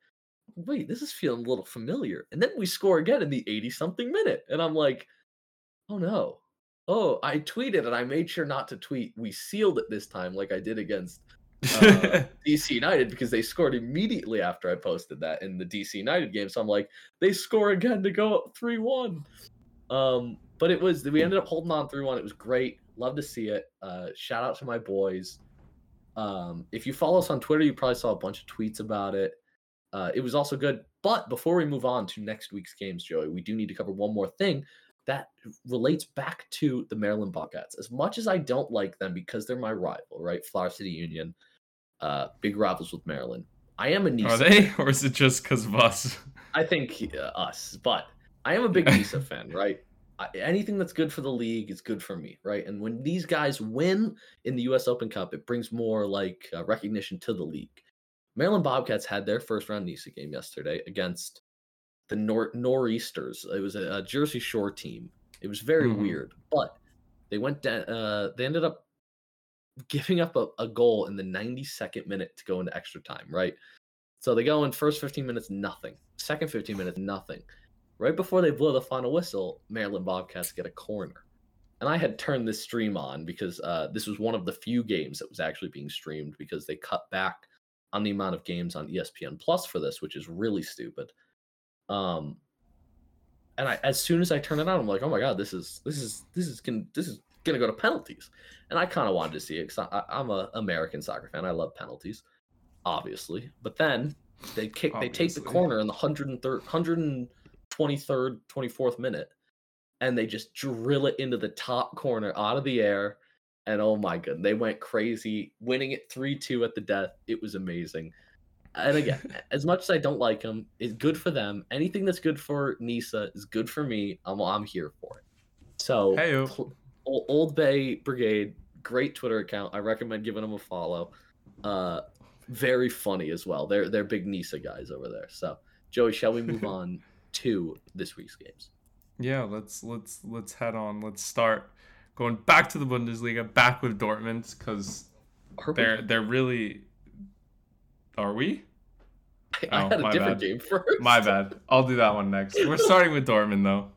wait, this is feeling a little familiar. And then we score again in the 80 something minute, and I'm like, oh no. Oh, I tweeted and I made sure not to tweet. We sealed it this time, like I did against uh, DC United because they scored immediately after I posted that in the DC United game. So I'm like, they score again to go up 3 1. Um, but it was, we ended up holding on 3 1. It was great. Love to see it. Uh, shout out to my boys. Um, if you follow us on Twitter, you probably saw a bunch of tweets about it. Uh, it was also good. But before we move on to next week's games, Joey, we do need to cover one more thing that relates back to the Maryland Bobcats. As much as I don't like them because they're my rival, right? Flower City Union, uh, big rivals with Maryland. I am a Nisa. Are they, or is it just because of us? I think uh, us, but I am a big Nisa fan, right? I, anything that's good for the league is good for me, right? And when these guys win in the U.S. Open Cup, it brings more like uh, recognition to the league. Maryland Bobcats had their first round Nisa game yesterday against the Nor- Nor'easters. It was a, a Jersey Shore team. It was very Mhm. weird, but they went down. Uh, they ended up giving up a, a goal in the 92nd minute to go into extra time, right? So they go in first 15 minutes, nothing. Second 15 minutes, nothing. Right before they blow the final whistle, Maryland Bobcats get a corner. and I had turned this stream on because uh, this was one of the few games that was actually being streamed because they cut back on the amount of games on ESPN Plus for this, which is really stupid. Um, and I, as soon as I turn it on, I'm like, oh my god, this is this is this is gonna this is gonna go to penalties, and I kind of wanted to see it because I'm a American soccer fan. I love penalties, obviously. But then they kick, they take the corner in the 103rd, 123rd, 24th minute, and they just drill it into the top corner out of the air. And oh my god, they went crazy, winning it 3 2 at the death. It was amazing. And again, as much as I don't like them, it's good for them. Anything that's good for Nisa is good for me. I'm, I'm here for it. So, hey, pl- Old Bay Brigade, great Twitter account. I recommend giving them a follow. Uh, very funny as well. They're they're big Nisa guys over there. So, Joey, shall we move on to this week's games? Yeah, let's let's let's head on. Let's start going back to the Bundesliga, back with Dortmund because Are we- they're they're really. Are we? I, I oh, had a different bad. game first. My bad. I'll do that one next. We're starting with Dortmund though,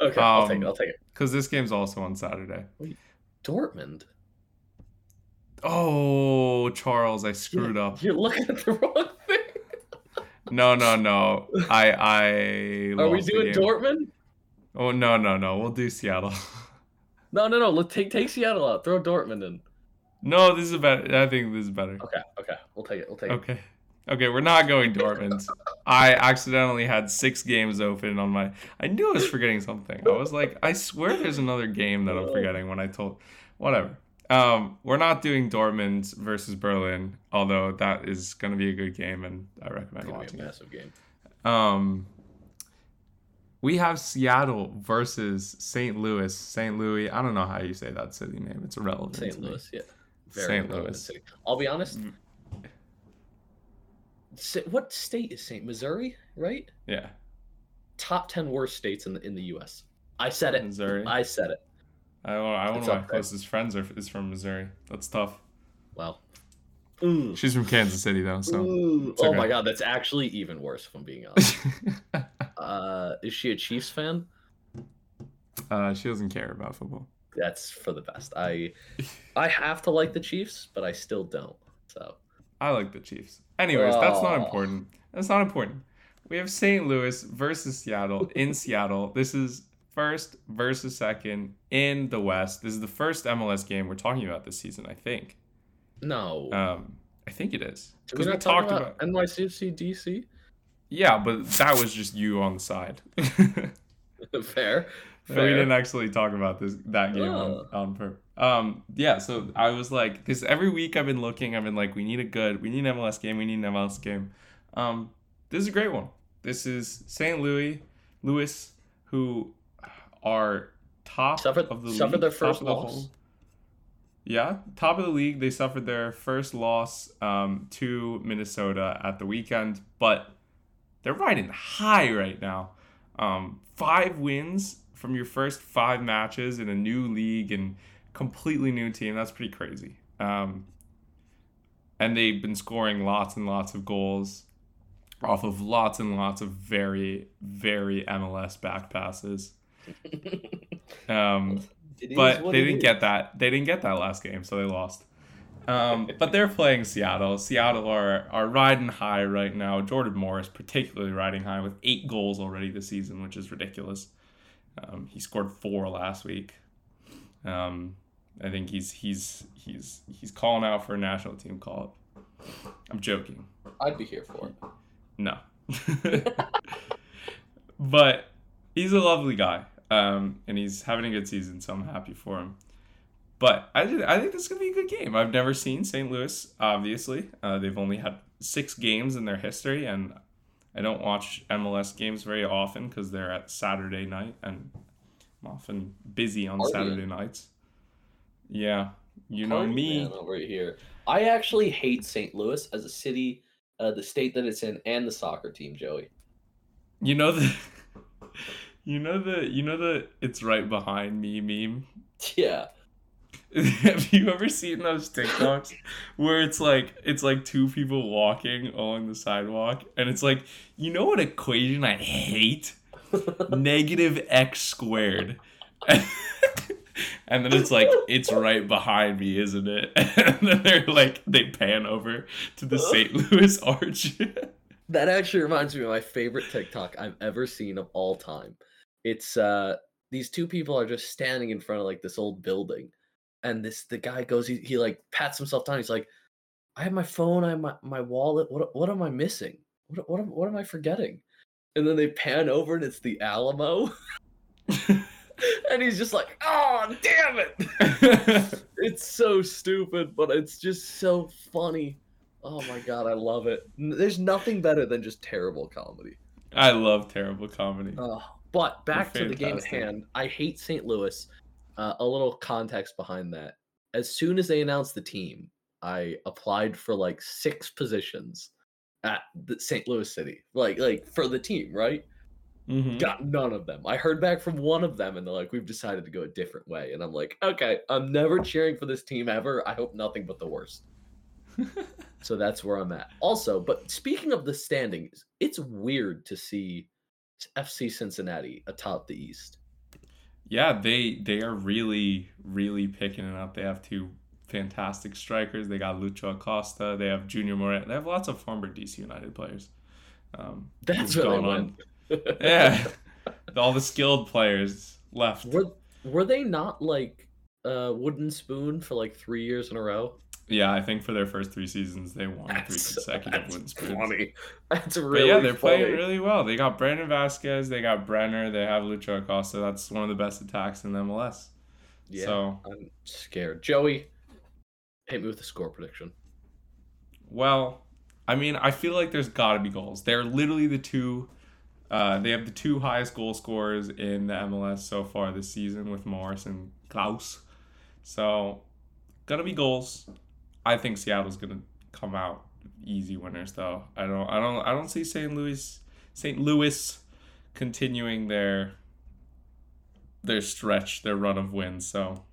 Okay, I'll take Um, it. I'll take it. because this game's also on Saturday. Wait, Dortmund. Oh, Charles, I screwed up. You're looking at the wrong thing. No, no, no. I I. Are we doing. Dortmund? Oh no, no, no. We'll do Seattle. No, no, no. Let's take take Seattle out. Throw Dortmund in. no, this is better. I think this is better. Okay, okay. We'll take it. We'll take it. Okay. Okay, we're not going Dortmund. I accidentally had six games open on my. I knew I was forgetting something. I was like, I swear there's another game that I'm forgetting when I told. Whatever. Um, we're not doing Dortmund versus Berlin, although that is going to be a good game, and I It's recommend be watching a it. massive game. Um, we have Seattle versus St. Louis. St. Louis. I don't know how you say that city name. It's irrelevant. St. Louis, yeah. St. Louis. city. I'll be honest. Mm. What state is St. Missouri? Right? Yeah, Top ten worst states in the in the U.S. I said it. Missouri. I said it. I don't. I one It's of my there. closest friends are, is from Missouri. That's tough. Well. Ooh. She's from Kansas City though, so. Ooh. it's Oh my god, that's actually even worse. If I'm being honest. Uh, is she a Chiefs fan? uh, she doesn't care about football. That's for the best. I I have to like the Chiefs, but I still don't. So I like the Chiefs. Anyways, that's not Oh. important. That's not important. We have St. Louis versus Seattle in Seattle. This is first versus second in the West. This is the first MLS game we're talking about this season, I think. no. Um, I think it is Did we because we talk talked about, about. NYCFC DC? Yeah, but that was just you on the side. Fair. So we didn't actually talk about this that game Oh. on, on purpose. Um, yeah, so I was like, because every week I've been looking, I've been like, we need a good, we need an MLS game, we need an MLS game. Um, this is a great one. This is St. Louis, Louis, who are top Suffered- of the suffered league, their first the loss. whole- Yeah, top of the league. They suffered their first loss um, to Minnesota at the weekend, but they're riding high right now. Um, five wins from your first five matches in a new league and completely new team. That's pretty crazy. Um, and they've been scoring lots and lots of goals off of lots and lots of very, very MLS back passes. Um, but they didn't is. get that. They didn't get that last game, so they lost. Um, but they're playing Seattle. Seattle are are riding high right now. Jordan Morris, particularly riding high with eight goals already this season, which is ridiculous. Um, he scored four last week. Um, I think he's he's he's he's calling out for a national team call up. I'm joking. I'd be here for it. No. but he's a lovely guy. Um, and he's having a good season, so I'm happy for him. But I, I think this is going to be a good game. I've never seen St. Louis, obviously. Uh, they've only had six games in their history, and I don't watch MLS games very often because they're at Saturday night, and I'm often busy on. Saturday nights. Yeah, you know me. over here. I actually hate St. Louis as a city, uh, the state that it's in, and the soccer team, Joey. You know the, you know the, you know the it's right behind me meme. Yeah. Have you ever seen those TikToks where it's like it's like two people walking along the sidewalk and it's like you know what equation I hate? Negative x squared. and then it's like it's right behind me, isn't it? And then they're like they pan over to the St. Louis Arch. That actually reminds me of my favorite TikTok I've ever seen of all time. It's uh these two people are just standing in front of like this old building, and this the guy goes he, he like pats himself down. He's like, "I have my phone, I have my, my wallet. What what am I missing? What what am, what am I forgetting?" And then they pan over and it's the Alamo, and he's just like, "Oh damn it!" it's so stupid, but it's just so funny. Oh my god, I love it. There's nothing better than just terrible comedy. I love terrible comedy. Oh, but back to the game at hand. I hate St. Louis. Uh, a little context behind that. As soon as they announced the team, I applied for like six positions at the St. Louis City, like like for the team, right? Mhm. Got none of them. I heard back from one of them, and they're like, "We've decided to go a different way." And I'm like, "Okay, I'm never cheering for this team ever. I hope nothing but the worst." so that's where I'm at. Also, but speaking of the standings, it's weird to see FC Cincinnati atop the East. Yeah, they they are really really picking it up. They have two fantastic strikers. They got Lucho Acosta. They have Junior Moreno. They have lots of former DC United players. Um, That's who've where on- Yeah, all the skilled players left. Were were they not like uh wooden spoon for like three years in a row? Yeah, I think for their first three seasons, they won three consecutive that's wooden funny. That's But really yeah, they're funny. playing really well. They got Brandon Vazquez, they got Brenner, they have Lucho Acosta. That's one of the best attacks in the MLS. Yeah, So, I'm scared. Joey, hit me with the score prediction. well, I mean, I feel like there's got to be goals. They're literally the two. Uh, they have the two highest goal scorers in the MLS so far this season with Morris and Klauss. So, gonna be goals. I think Seattle's gonna come out easy winners though. I don't. I don't. I don't see St. Louis. St. Louis continuing their their stretch, their run of wins. So,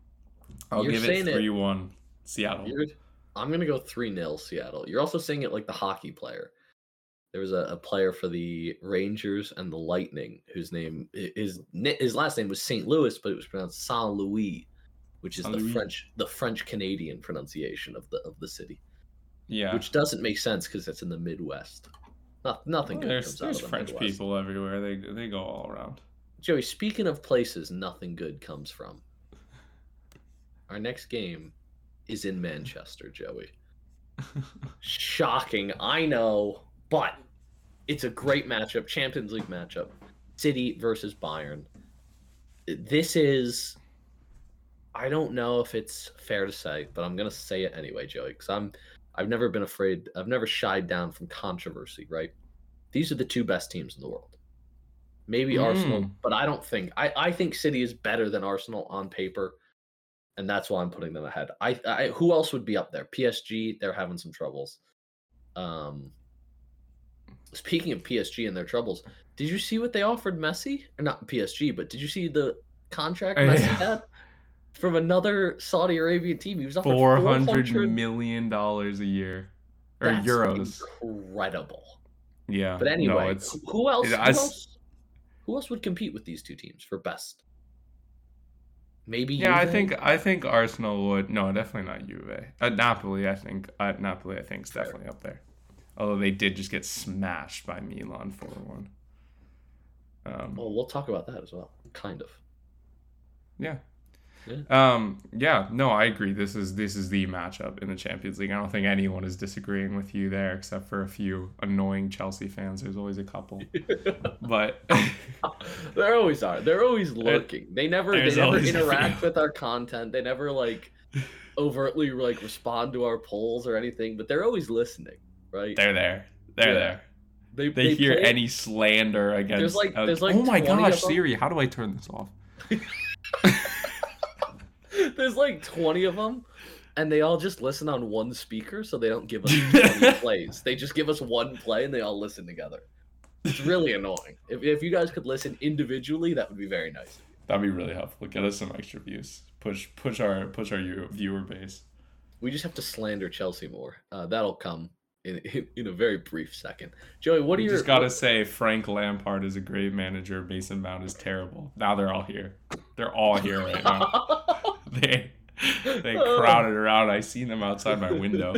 I'll You're give it it- three one Seattle. You're, I'm gonna go three 0 Seattle. You're also saying it like the hockey player. There was a, a player for the Rangers and the Lightning whose name his his last name was Saint Louis, but it was pronounced Saint Louis, which is the French the French Canadian pronunciation of the of the city, Yeah. which doesn't make sense because it's in the Midwest. Not, nothing Well, good there's comes out of the French Midwest. people everywhere. They they go all around. Joey, speaking of places nothing good comes from, our next game is in Manchester, Joey. Shocking, I know, but it's a great matchup, Champions League matchup. City versus Bayern. This is I don't know if it's fair to say, but I'm gonna say it anyway, Joey, because I'm I've never been afraid I've never shied down from controversy, right? These are the two best teams in the world. Maybe Arsenal, Mm. but I don't think I, I think City is better than Arsenal on paper, and that's why I'm putting them ahead. I, I who else would be up there? PSG, they're having some troubles. Um speaking of PSG and their troubles, did you see what they offered Messi? Or not PSG, but did you see the contract Messi had from another Saudi Arabian team? He was offered Four 400 hundred million dollars a year, or That's euros. Incredible. Yeah. But anyway, no, who- who else? it- Who I s- else? Who else would compete with these two teams for best? Maybe. yeah. I think I think Arsenal would. No, definitely not Juve. At Napoli, I think. At Napoli, I think is definitely up there. Although they did just get smashed by Milan four one. Um, Well, we'll talk about that as well. Kind of. Yeah. Yeah. Um, yeah, no, I agree. This is this is the matchup in the Champions League. I don't think anyone is disagreeing with you there, except for a few annoying Chelsea fans. There's always a couple, but there always are. They're always lurking. They never. They never interact with our content. They never like overtly like respond to our polls or anything. But they're always listening, right? they're there. They're Yeah. there. they, They, hear play- any slander against. like- uh, there's like oh my gosh. Siri, how do I turn this off? There's like 20 of them, and they all just listen on one speaker, so they don't give us 20 plays. They just give us one play, and they all listen together. It's really annoying. If, if you guys could listen individually, that would be very nice. That'd be really helpful. Get us some extra views. Push push our push our viewer base. We just have to slander Chelsea more. Uh, that'll come in, in in a very brief second. Joey, what are you just gotta say Frank Lampard is a great manager. Mason Mount is terrible. Now they're all here. They're all here right now. they they crowded around. I seen them outside my window.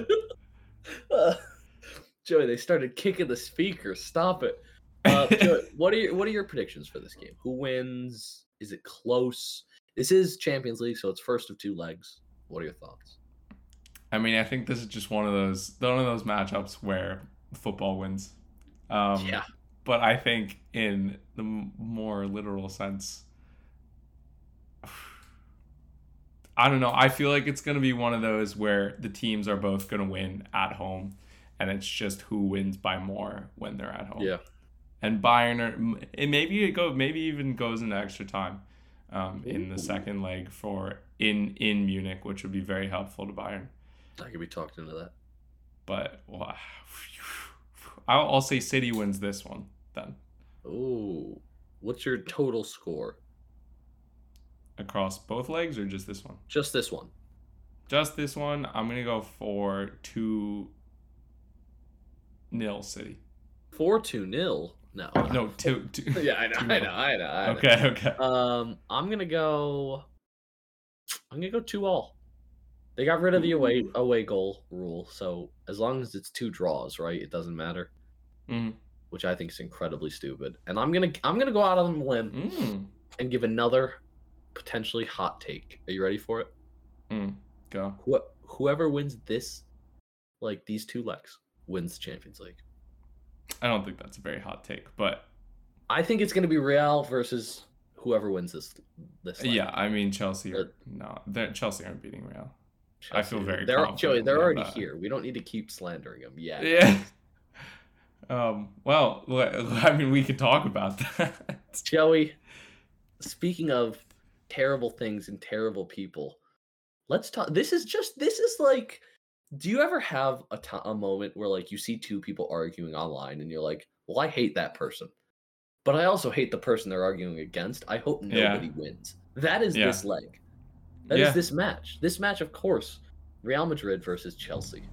Uh, Joey, they started kicking the speakers. Stop it. Uh, Joey, what are your what are your predictions for this game? Who wins? Is it close? This is Champions League, so it's first of two legs. What are your thoughts? I mean, I think this is just one of those one of those matchups where football wins. Um, yeah, but I think in the more literal sense, I don't know. I feel like it's going to be one of those where the teams are both going to win at home, and it's just who wins by more when they're at home. yeah. And Bayern, are, it maybe it go maybe even goes into extra time, um, in the second leg for in in Munich, which would be very helpful to Bayern. I could be talked into that. But wow, I'll, I'll say City wins this one then Oh, what's your total score? Across both legs or just this one. Just this one. Just this one, I'm gonna go for two nil City. Four two nil. No. No, two. two yeah, I know, two I know, I know, I know. Okay, okay. Um, I'm gonna go. I'm gonna go two all. They got rid of the away away goal rule, so as long as it's two draws, right, it doesn't matter. Mm. Which I think is incredibly stupid. And I'm gonna I'm gonna go out on a limb Mm. and give another potentially hot take. Are you ready for it? Mm. Go. Who, whoever wins this, like these two legs, wins the Champions League. I don't think that's a very hot take, but I think it's gonna be Real versus whoever wins this. This. leg. yeah, I mean Chelsea. Are, no, they're- Chelsea aren't beating Real. I feel very They're Joey. They're already that. here. We don't need to keep slandering them. Yeah. Yeah. Um. Well, I mean, we could talk about that. Joey, speaking of terrible things and terrible people, let's talk. This is just, this is like, do you ever have a a moment where like you see two people arguing online and you're like, well, I hate that person, but I also hate the person they're arguing against. I hope Yeah. nobody wins. That is Yeah. this leg. That is Yeah. this match. This match, of course, Real Madrid versus Chelsea.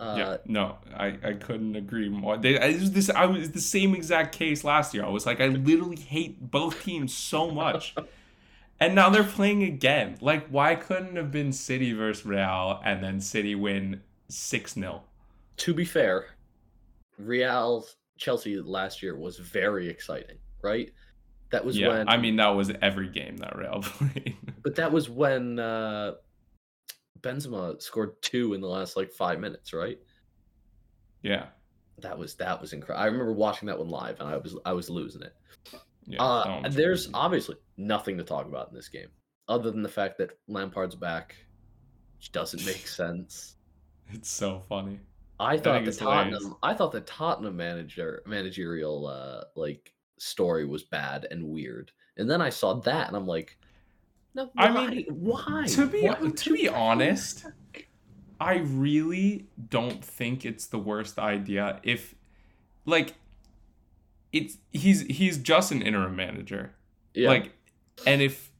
Uh, yeah, no, I, I couldn't agree more. They, I, it was this I was the same exact case last year. I was like, I literally hate both teams so much, and now they're playing again. Like, why couldn't it have been City versus Real and then City win six 0 to be fair, Real Chelsea last year was very exciting, right? That was Yeah, when I mean that was every game that Real played. but that was when uh Benzema scored two in the last like five minutes, right? yeah, That was that was incredible. I remember watching that one live and I was I was losing it. Yeah. uh, there's crazy. obviously nothing to talk about in this game, other than the fact that Lampard's back, which doesn't make sense. it's so funny. I thought the hilarious. Tottenham I thought the Tottenham manager managerial uh like story was bad and weird. And then I saw that and I'm like, no, why? I mean, why? to be Why to be honest, that? I really don't think it's the worst idea if like it's he's he's just an interim manager. yeah. Like and if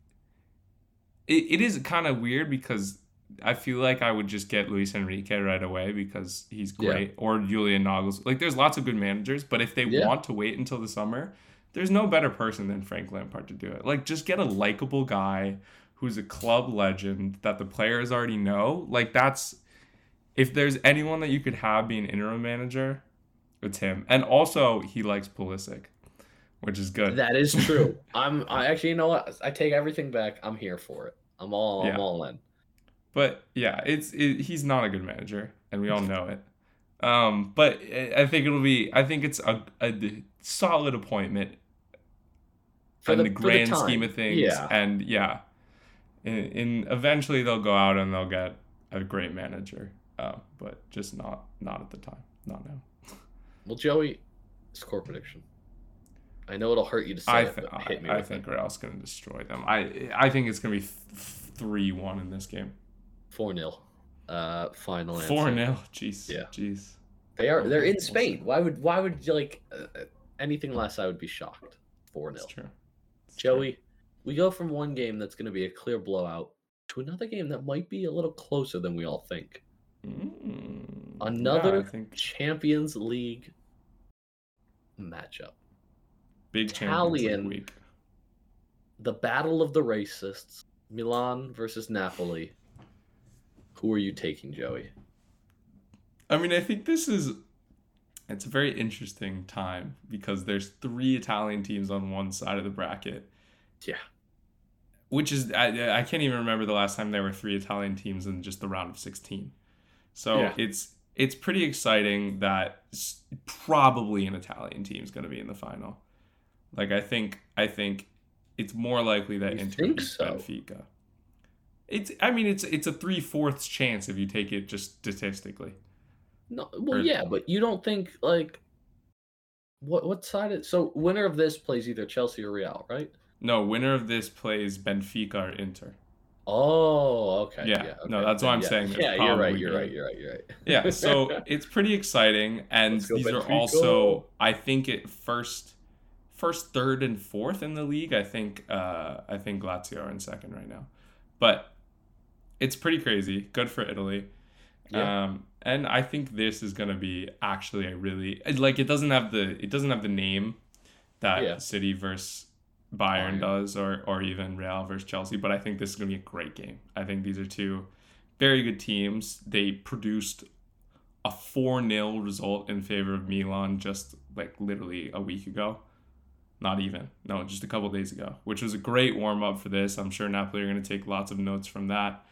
it, it is kind of weird because I feel like I would just get Luis Enrique right away because he's Yeah. great or Julian Nagels. Like there's lots of good managers, but if they Yeah. want to wait until the summer, there's no better person than Frank Lampard to do it. Like just get a likable guy who's a club legend that the players already know. Like that's if there's anyone that you could have be an interim manager, it's him. And also he likes Pulisic, which is good. that is true. I'm I actually you know what? I take everything back. I'm here for it. I'm all I'm all in. But yeah, it's it, he's not a good manager, and we all know it. Um, but I think it'll be. I think it's a, a solid appointment For in the, the, for the grand scheme of things. Yeah. And yeah, in, in eventually they'll go out and they'll get a great manager. Uh, but just not not at the time. Not now. Well, Joey, score prediction. I know it'll hurt you to say I it, th- but hit me I, I think it. Real's gonna destroy them. I I think it's gonna be three one in this game. Four 0 Uh, final answer. Four 0 Jeez. Yeah. Jeez. They are. They're in. Spain. Why would Why would you like uh, uh, anything less? I would be shocked. Four 0 It's true. It's true. Joey, we go from one game that's going to be a clear blowout to another game that might be a little closer than we all think. Mm, Another yeah, think Champions League matchup. big Italian. week. The battle of the racists. Milan versus Napoli. Who are you taking, Joey? I mean, I think this is it's a very interesting time because there's three Italian teams on one side of the bracket. Yeah. Which is I, I can't even remember the last time there were three Italian teams in just the round of 16. So Yeah. it's it's pretty exciting that probably an Italian team is going to be in the final. Like I think I think it's more likely that You Inter beats so? Benfica. It's I mean it's it's a three fourths chance if you take it just statistically. No, well, Or- yeah, but you don't think like what what side? Is, so winner of this plays either Chelsea or Real, right? No, winner of this plays Benfica or Inter. Oh, okay. Yeah, Yeah. no, that's why I'm yeah. saying Yeah, you're right. You're right. You're right. You're right. Yeah, so it's pretty exciting, and these are also, I think, it first, first, third, and fourth in the league. I think, uh, I think Lazio are in second right now, but it's pretty crazy. Good for Italy. Yeah. Um, and I think this is gonna be actually a really like it doesn't have the it doesn't have the name that Yeah. City versus Bayern, Bayern. does or or even Real versus Chelsea, but I think this is gonna be a great game. I think these are two very good teams. They produced a 4 0 result in favor of Milan just like literally a week ago. Not even. No, just a couple days ago, which was a great warm up for this. I'm sure Napoli are going to take lots of notes from that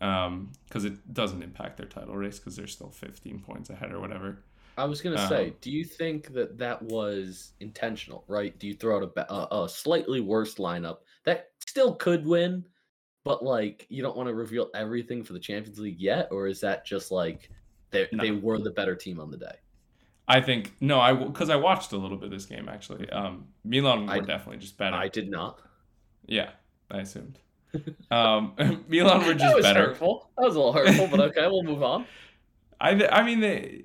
um, because it doesn't impact their title race because they're still 15 points ahead or whatever. I was gonna Um, say, do you think that that was intentional? Right? Do you throw out a, a, a slightly worse lineup that still could win, but like you don't want to reveal everything for the Champions League yet, or is that just like they No. they were the better team on the day? I think, no, I because I watched a little bit of this game actually. Um, Milan were I- definitely just better. I did not. yeah, I assumed. Um, Milan were just that was better. hurtful. That was a little hurtful, but okay, we'll move on. I th- I mean they,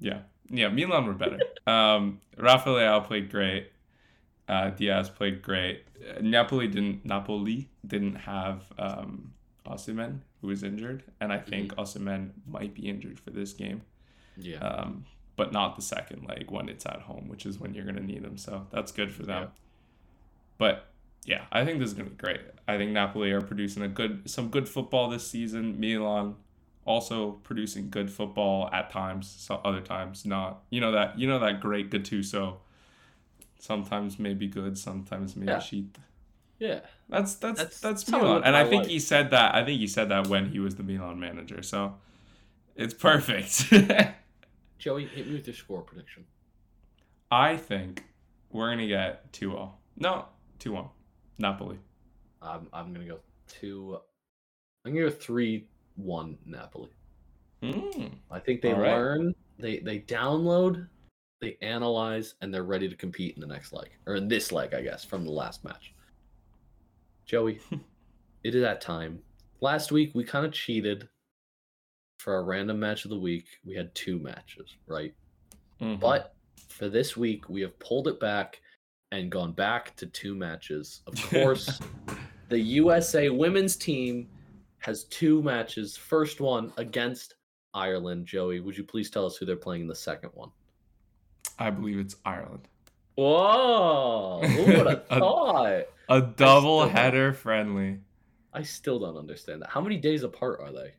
yeah yeah Milan were better. Um, Rafael played great. Uh, Diaz played great. Uh, Napoli didn't Napoli didn't have um, Osimhen who was injured, and I think Osimhen might be injured for this game. Yeah. Um, but not the second leg when it's at home, which is when you're gonna need him. So that's good for them. Yeah. But yeah, I think this is gonna be great. I think Napoli are producing a good some good football this season. Milan also producing good football at times, so other times not. You know that you know that great Gattuso. Sometimes maybe good, sometimes maybe Yeah. shit. yeah. That's that's That's- that's, that's how I Milan, and I think he said that. I think he said that when he was the Milan manager. So it's perfect. Joey, hit me with your score prediction. I think we're gonna get 2-0. No, 2-1. Napoli. I'm I'm gonna go two. I'm gonna go three one Napoli. Mm. I think they All right. learn, they they download, they analyze, and they're ready to compete in the next leg or in this leg, I guess, from the last match. Joey, it is that time. Last week we kind of cheated for our random match of the week. We had two matches, right? Mhm. But for this week, we have pulled it back and gone back to two matches. Of course, the USA women's team has two matches. First one against Ireland. Joey, would you please tell us who they're playing in the second one? I believe it's Ireland. Whoa! Who would have A- thought? A double header friendly. I still don't understand that. How many days apart are they?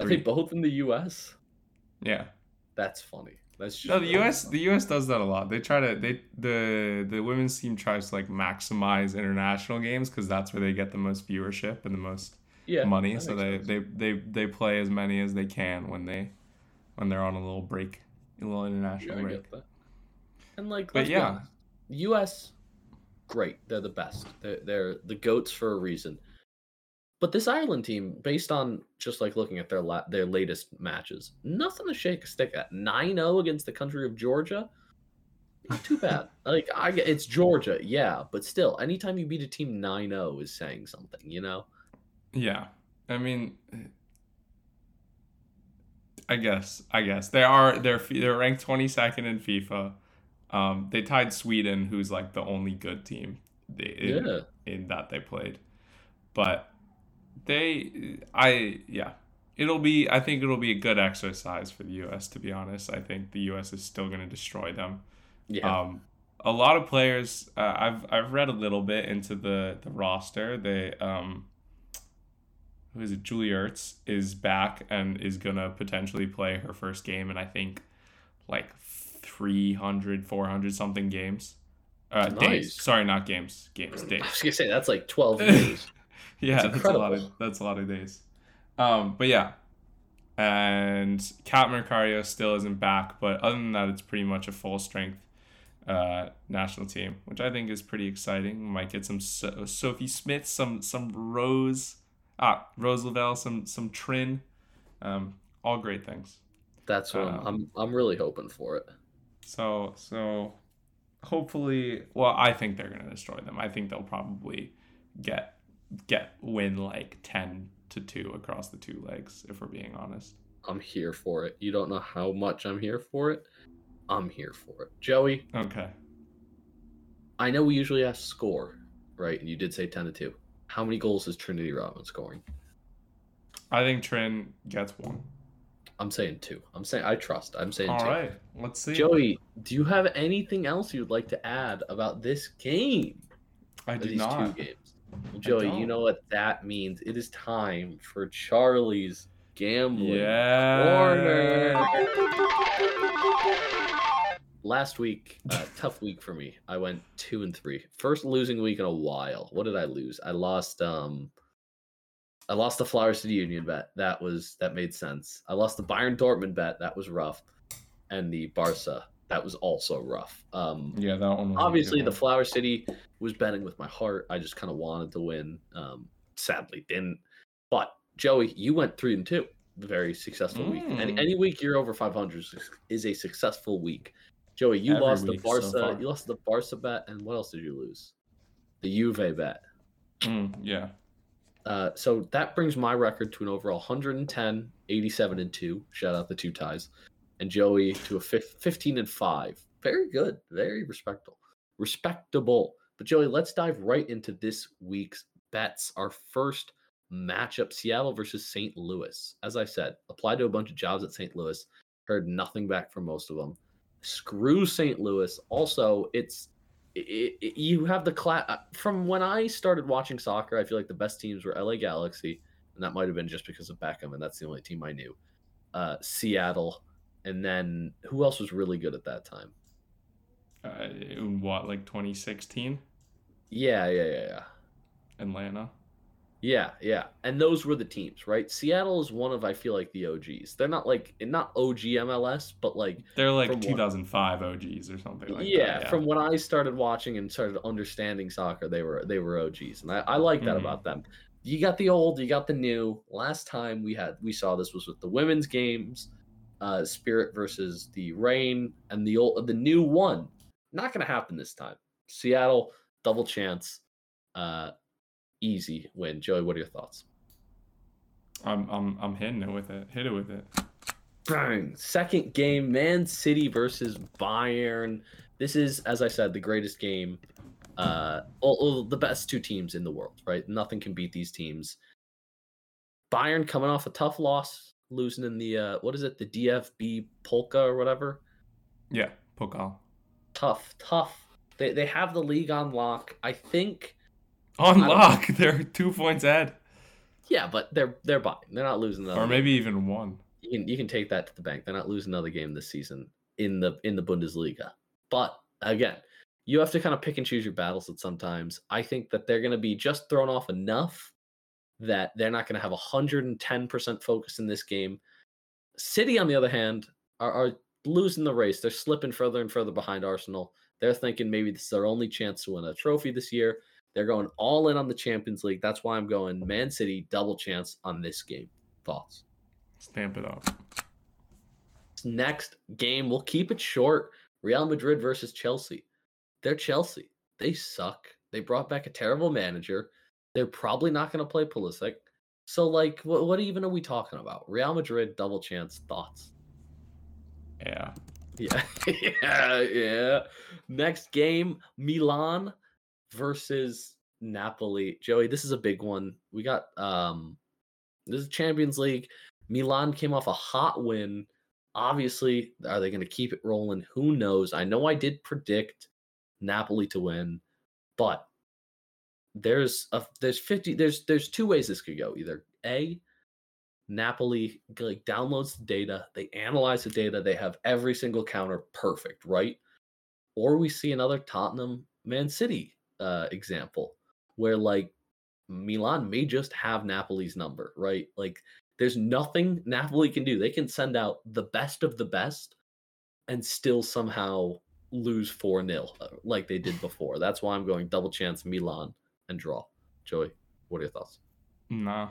Are they both in the US? Yeah. That's funny. That's just No, the really US funny. the US does that a lot. They try to they the the women's team tries to like maximize international games because that's where they get the most viewership and the most yeah, money. So they, sense. they they they play as many as they can when they when they're on a little break, a little Yeah, international I break. get that. And like, But yeah. U.S. great. They're the best. They're, they're the goats for a reason. But this Ireland team, based on just like looking at their la- their latest matches, nothing to shake a stick at. 9-0 against the country of Georgia. Not too bad. like I it's Georgia, yeah, but still, anytime you beat a team 9-0 is saying something, you know? Yeah, I mean, I guess I guess they are they're they're ranked twenty second in FIFA. Um, they tied Sweden, who's like the only good team they, in, Yeah. in that they played, but they I yeah it'll be I think it'll be a good exercise for the U.S. To be honest, I think the U.S. is still going to destroy them. Yeah. Um, a lot of players. Uh, I've I've read a little bit into the the roster. They um, who is it? Julie Ertz is back and is gonna potentially play her first game, and I think like 300, 400 something games. Uh, Nice. days. Sorry, not games. Games. Days. I was gonna say that's like twelve days. yeah, That's that's, a lot of that's a lot of days. Um, but yeah, and Kat Macario still isn't back, but other than that, it's pretty much a full strength uh, national team, which I think is pretty exciting. Might get some so- Sophie Smith, some some Rose, ah Rose Lavelle, some some Trin, um, all great things. That's what Um, I'm, I'm. Really hoping for it. So so hopefully, well, I think they're gonna destroy them. I think they'll probably get get win like ten to two across the two legs. If we're being honest. I'm here for it. You don't know how much I'm here for it. I'm here for it. Joey, Okay. I know we usually ask score, right? And you did say ten to two. How many goals is Trinity Rodman scoring? I think Trin gets one. I'm saying two. I'm saying I trust. I'm saying All two. right, let's see. Joey, do you have anything else you'd like to add about this game? I do these not. two games. Well, Joey, you know what that means. It is time for Charlie's gambling Yeah. corner. Last week, uh, tough week for me. I went two and three. First losing week in a while. What did I lose? I lost. Um, I lost the Flower City Union bet. That was that made sense. I lost the Bayern Dortmund bet. That was rough, and the Barca. That was also rough. Um, Yeah, that one. Was obviously the flower city was betting with my heart i just kind of wanted to win um sadly didn't but joey you went three and two very successful week any, Mm. any week you're over 500 is- is a successful week joey you Every lost the week so barca you lost the barca bet and what else did you lose? The juve bet. Mm, yeah. uh, so that brings my record to an overall 110 87 and 2 shout out the two ties and joey to a 15 and 5 very good very respectable respectable. But joey let's dive right into this week's bets. Our first matchup seattle versus st louis. As i said applied to a bunch of jobs at st louis heard nothing back from most of them screw st louis also it's it, it, you have the class from when I started watching soccer. I feel like the best teams were LA Galaxy, and that might have been just because of Beckham, and that's the only team I knew. Uh, Seattle, and then who else was really good at that time? Uh, in what, like 2016? Yeah, yeah, yeah, yeah, Atlanta. Yeah, yeah. And those were the teams, right? Seattle is one of I feel like the OGs. They're not like not OG MLS, but like They're like From what- 2005 OGs or something like that. yeah, from when I started watching and started understanding soccer, they were they were OGs, and I, I like that Mhm. about them. You got the old, you got the new. Last time we had we saw this was with the women's games, uh, Spirit versus the Rain, and the old the new one. Not gonna happen this time. Seattle double chance, uh, easy win. Joey, what are your thoughts? I'm, I'm, I'm hitting it with it. Hit it with it. Bang. Second game, Man City versus Bayern. This is, as I said, the greatest game. Uh, all, all the best two teams in the world, right? Nothing can beat these teams. Bayern coming off a tough loss, losing in the uh, what is it, the DFB Polka or whatever. Yeah, Pokal. Tough, tough. They they have the league on lock. I think. On lock. They're two points ahead. Yeah, but they're they're buying. They're not losing. another Or game. maybe even one. you can you can take that to the bank. They're not losing another game this season in the in the Bundesliga. But again, you have to kind of pick and choose your battles at sometimes. I think that they're going to be just thrown off enough that they're not going to have 110% focus in this game. City, on the other hand, are, are losing the race. They're slipping further and further behind Arsenal. They're thinking maybe this is their only chance to win a trophy this year. They're going all in on the Champions League. That's why I'm going Man City double chance on this game. Thoughts? Stamp it up. next game, we'll keep it short. Real Madrid versus Chelsea. They're Chelsea. They suck. They brought back a terrible manager. They're probably not going to play Pulisic. So, like, what, what even are we talking about? Real Madrid double chance thoughts. Yeah. Yeah, yeah, yeah. Next game, Milan versus Napoli. Joey, this is a big one. We got um this is Champions League. Milan came off a hot win. Obviously, are they going to keep it rolling? Who knows? I know I did predict Napoli to win, but there's a there's 50 there's there's two ways this could go. Either A, Napoli like downloads the data, they analyze the data, they have every single counter perfect, right? Or we see another Tottenham Man City uh, example where like Milan may just have Napoli's number, right? Like there's nothing Napoli can do. They can send out the best of the best and still somehow lose 4 0 uh, like they did before. That's why I'm going double chance Milan and draw. Joey, what are your thoughts? Nah.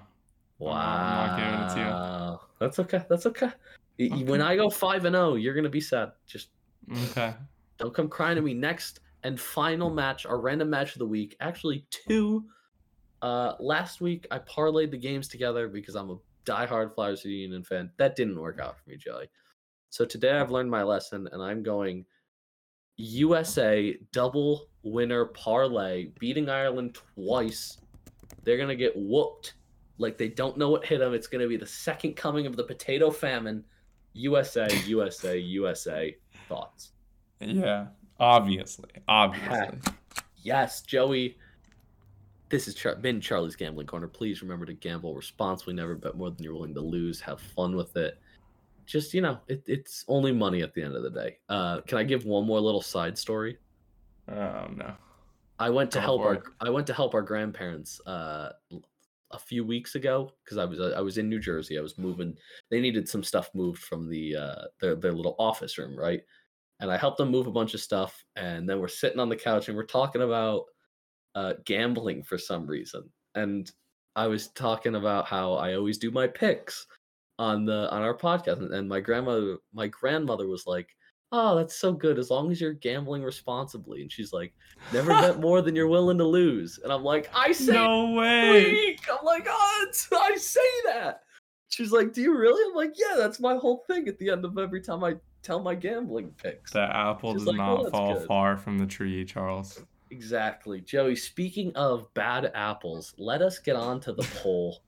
Wow. I'm not giving it to you. That's okay. That's okay. Y- y- When I go 5 and 0, you're going to be sad. Just Okay. don't come crying to me. Next and final match, our random match of the week. Actually, two. Uh, last week I parlayed the games together because I'm a diehard Flyers Union fan. That didn't work out for me, Joey. So today I've learned my lesson, and I'm going USA double winner parlay, beating Ireland twice. They're gonna get whooped like they don't know what hit them. It's gonna be the second coming of the potato famine. USA, USA, USA. Thoughts? Yeah. Obviously. Obviously. Yes, Joey. This has Char- been Charlie's Gambling Corner. Please remember to gamble responsibly. Never bet more than you're willing to lose. Have fun with it. Just you know, it, it's only money at the end of the day. Uh, can I give one more little side story? Oh no. I went to Go help our it. I went to help our grandparents uh, a few weeks ago because I was I was in New Jersey. I was moving. They needed some stuff moved from the uh, their their little office room, right? And I helped them move a bunch of stuff. And then we're sitting on the couch and we're talking about uh, gambling for some reason. And I was talking about how I always do my picks on the on our podcast. And, and my grandmother my grandmother was like, "Oh, that's so good as long as you're gambling responsibly." And she's like, "Never bet more than you're willing to lose." And I'm like, "I say No way. week. I'm like, oh, I say that. She's like, do you really? I'm like, yeah, that's my whole thing at the end of every time I tell my gambling picks. The apple does like, not oh, that's fall good." far from the tree, Charles. Exactly. Joey, speaking of bad apples, let us get on to the poll.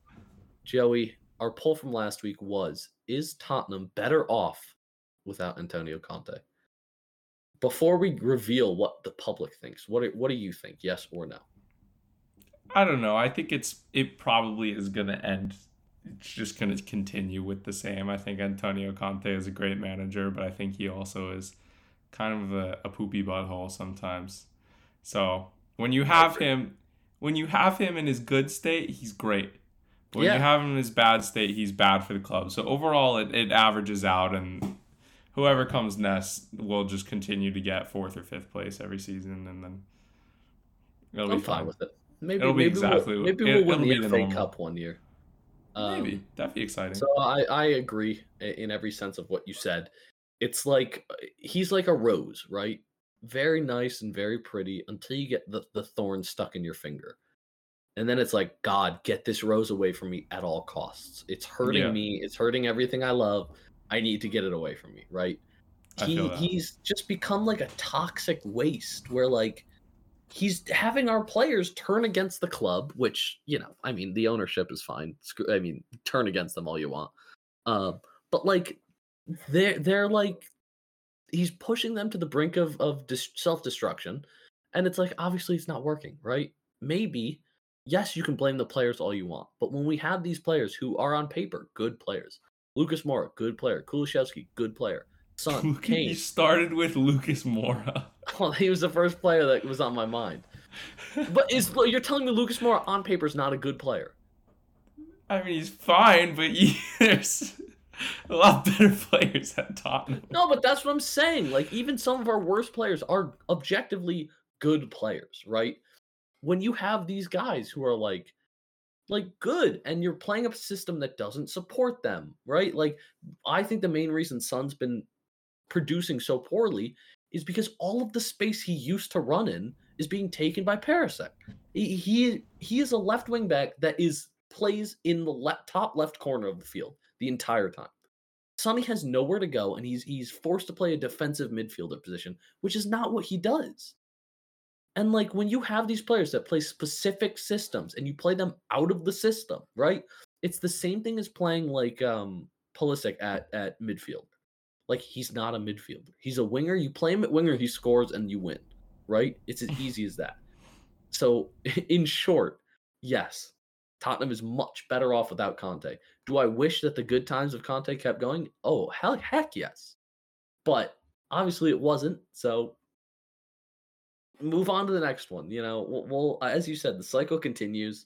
Joey, our poll from last week was Is Tottenham better off without Antonio Conte? Before we reveal what the public thinks, what do, what do you think? Yes or no? I don't know. I think it's it probably is gonna end. It's just gonna continue with the same. I think Antonio Conte is a great manager, but I think he also is kind of a, a poopy butthole sometimes. So when you have him, when you have him in his good state, he's great. But when Yeah. you have him in his bad state, he's bad for the club. So overall, it, it averages out, and whoever comes next will just continue to get fourth or fifth place every season, and then it'll I'm be fine fine. with it. Maybe It'll be maybe exactly we'll, maybe we'll win it'll be the the FA normal. Cup one year. Um, Maybe that'd be exciting. So I I agree in every sense of what you said. It's like uh, he's like a rose, right? Very nice and very pretty until you get the, the thorn stuck in your finger. And then it's like, God, get this rose away from me at all costs. It's hurting Yeah. me. It's hurting everything I love. I need to get it away from me, right? He he's just become like a toxic waste where like he's having our players turn against the club, which, you know, I mean, the ownership is fine. I mean, turn against them all you want. Um, but like they're they're like he's pushing them to the brink of of dis- self-destruction and it's like obviously it's not working right maybe yes you can blame the players all you want but when we have these players who are on paper good players lucas moura good player kulusevski good player son kane started with Lucas Moura. well, he was the first player that was on my mind but is you're telling me lucas moura on paper is not a good player I mean, he's fine, but he, there's a lot better players at Tottenham. No, but that's what I'm saying. Like, even some of our worst players are objectively good players, right? When you have these guys who are like, like good, and you're playing a system that doesn't support them, right? Like, I think the main reason Son's been producing so poorly is because all of the space he used to run in is being taken by Perisic. He he, is a left wing back that is plays in the le- top left corner of the field the entire time. Sonny has nowhere to go, and he's he's forced to play a defensive midfielder position, which is not what he does. And like when you have these players that play specific systems and you play them out of the system, right? It's the same thing as playing like um Pulisic at at midfield. Like he's not a midfielder. He's a winger. You play him at winger, he scores and you win. right? It's as easy as that. So, in short, yes, Tottenham is much better off without Conte. Do I wish that the good times of Conte kept going? Oh, hell, heck yes. But obviously it wasn't. So move on to the next one. You know, we'll, we'll uh, as you said, the cycle continues.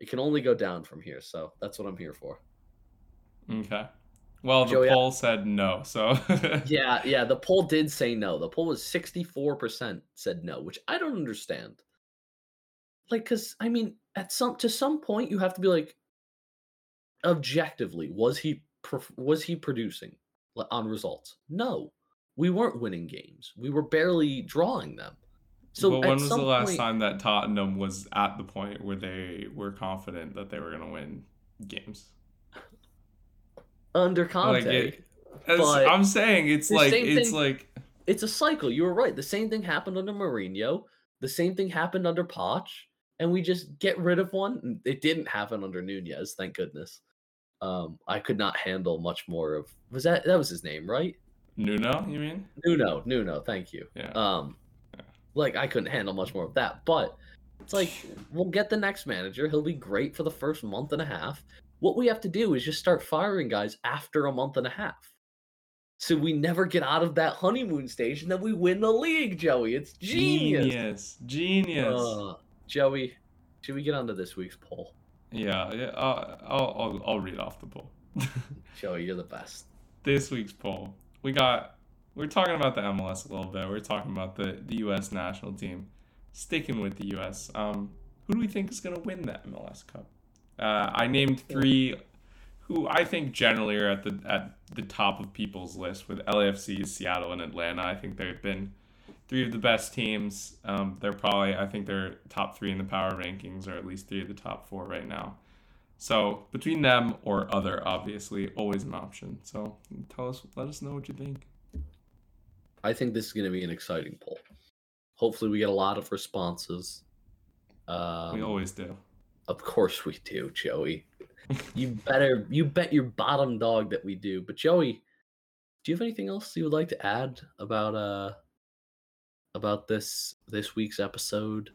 It can only go down from here. So that's what I'm here for. Okay. Well, the Joey, poll said no, so Yeah, yeah. The poll did say no. The poll was 64% said no, which I don't understand. Like, cause I mean, at some to some point, you have to be like, objectively, was he was he producing on results? No, we weren't winning games. We were barely drawing them. So but when was the last point- time that Tottenham was at the point where they were confident that they were going to win games? Under Conte? Like it, I'm saying, it's like it's thing- like it's a cycle. You were right. The same thing happened under Mourinho. The same thing happened under Poch, and we just get rid of one. It didn't happen under Nunez, thank goodness. Um, I could not handle much more of. Was that that was his name, right? Nuno. You mean? Nuno, Nuno. Thank you. Yeah. Um, Yeah. like I couldn't handle much more of that, but it's like we'll get the next manager. He'll be great for the first month and a half. What we have to do is just start firing guys after a month and a half. So we never get out of that honeymoon stage, and then we win the league, Joey. It's genius. Genius. Genius. Uh, Joey, should we get onto this week's poll? yeah. Yeah. I'll, I'll I'll I'll read off the poll. Joey, you're the best. this week's poll. We got we're talking about the MLS a little bit. We're talking about the, the US national team. Sticking with the US. Um who do we think is gonna win that MLS Cup? Uh, I named three who I think generally are at the at the top of people's list with LAFC, Seattle, and Atlanta. I think they've been three of the best teams. Um, they're probably I think they're top three in the power rankings, or at least three of the top four right now. So between them or other, obviously, always an option. So tell us, let us know what you think. I think this is going to be an exciting poll. Hopefully, we get a lot of responses. Um, we always do. Of course we do, Joey. you better you bet your bottom dog that we do. But Joey, do you have anything else you would like to add about uh about this this week's episode?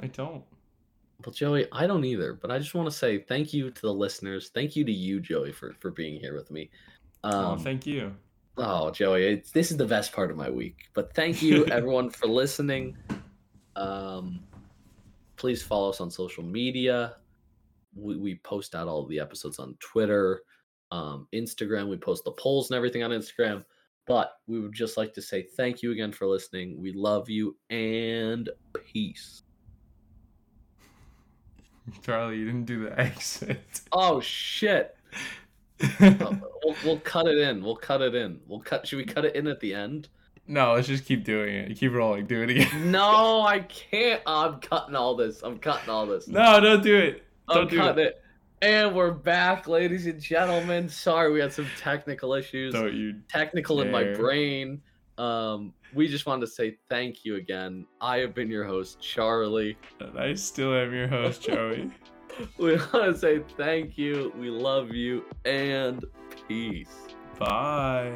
I don't. Well, Joey, I don't either, but I just want to say thank you to the listeners. Thank you to you, Joey, for for being here with me. Um, oh, thank you. Oh, Joey, it's, this is the best part of my week. But thank you, everyone, for listening. Um, please follow us on social media. We, we post out all of the episodes on Twitter, um, Instagram. We post the polls and everything on Instagram. But we would just like to say thank you again for listening. We love you and peace. Charlie, you didn't do the exit. Oh shit! Oh, we'll, we'll cut it in. We'll cut it in. We'll cut. Should we cut it in at the end? No, let's just keep doing it. Keep rolling. Do it again. No, I can't. I'm cutting all this. I'm cutting all this. no, don't do it. I'm Don't do cutting it. it. And we're back, ladies and gentlemen. Sorry, we had some technical issues. Don't you? Technical in my brain. Um, we just wanted to say thank you again. I have been your host, Charlie. And I still am your host, Joey. We want to say thank you. We love you and peace. Bye.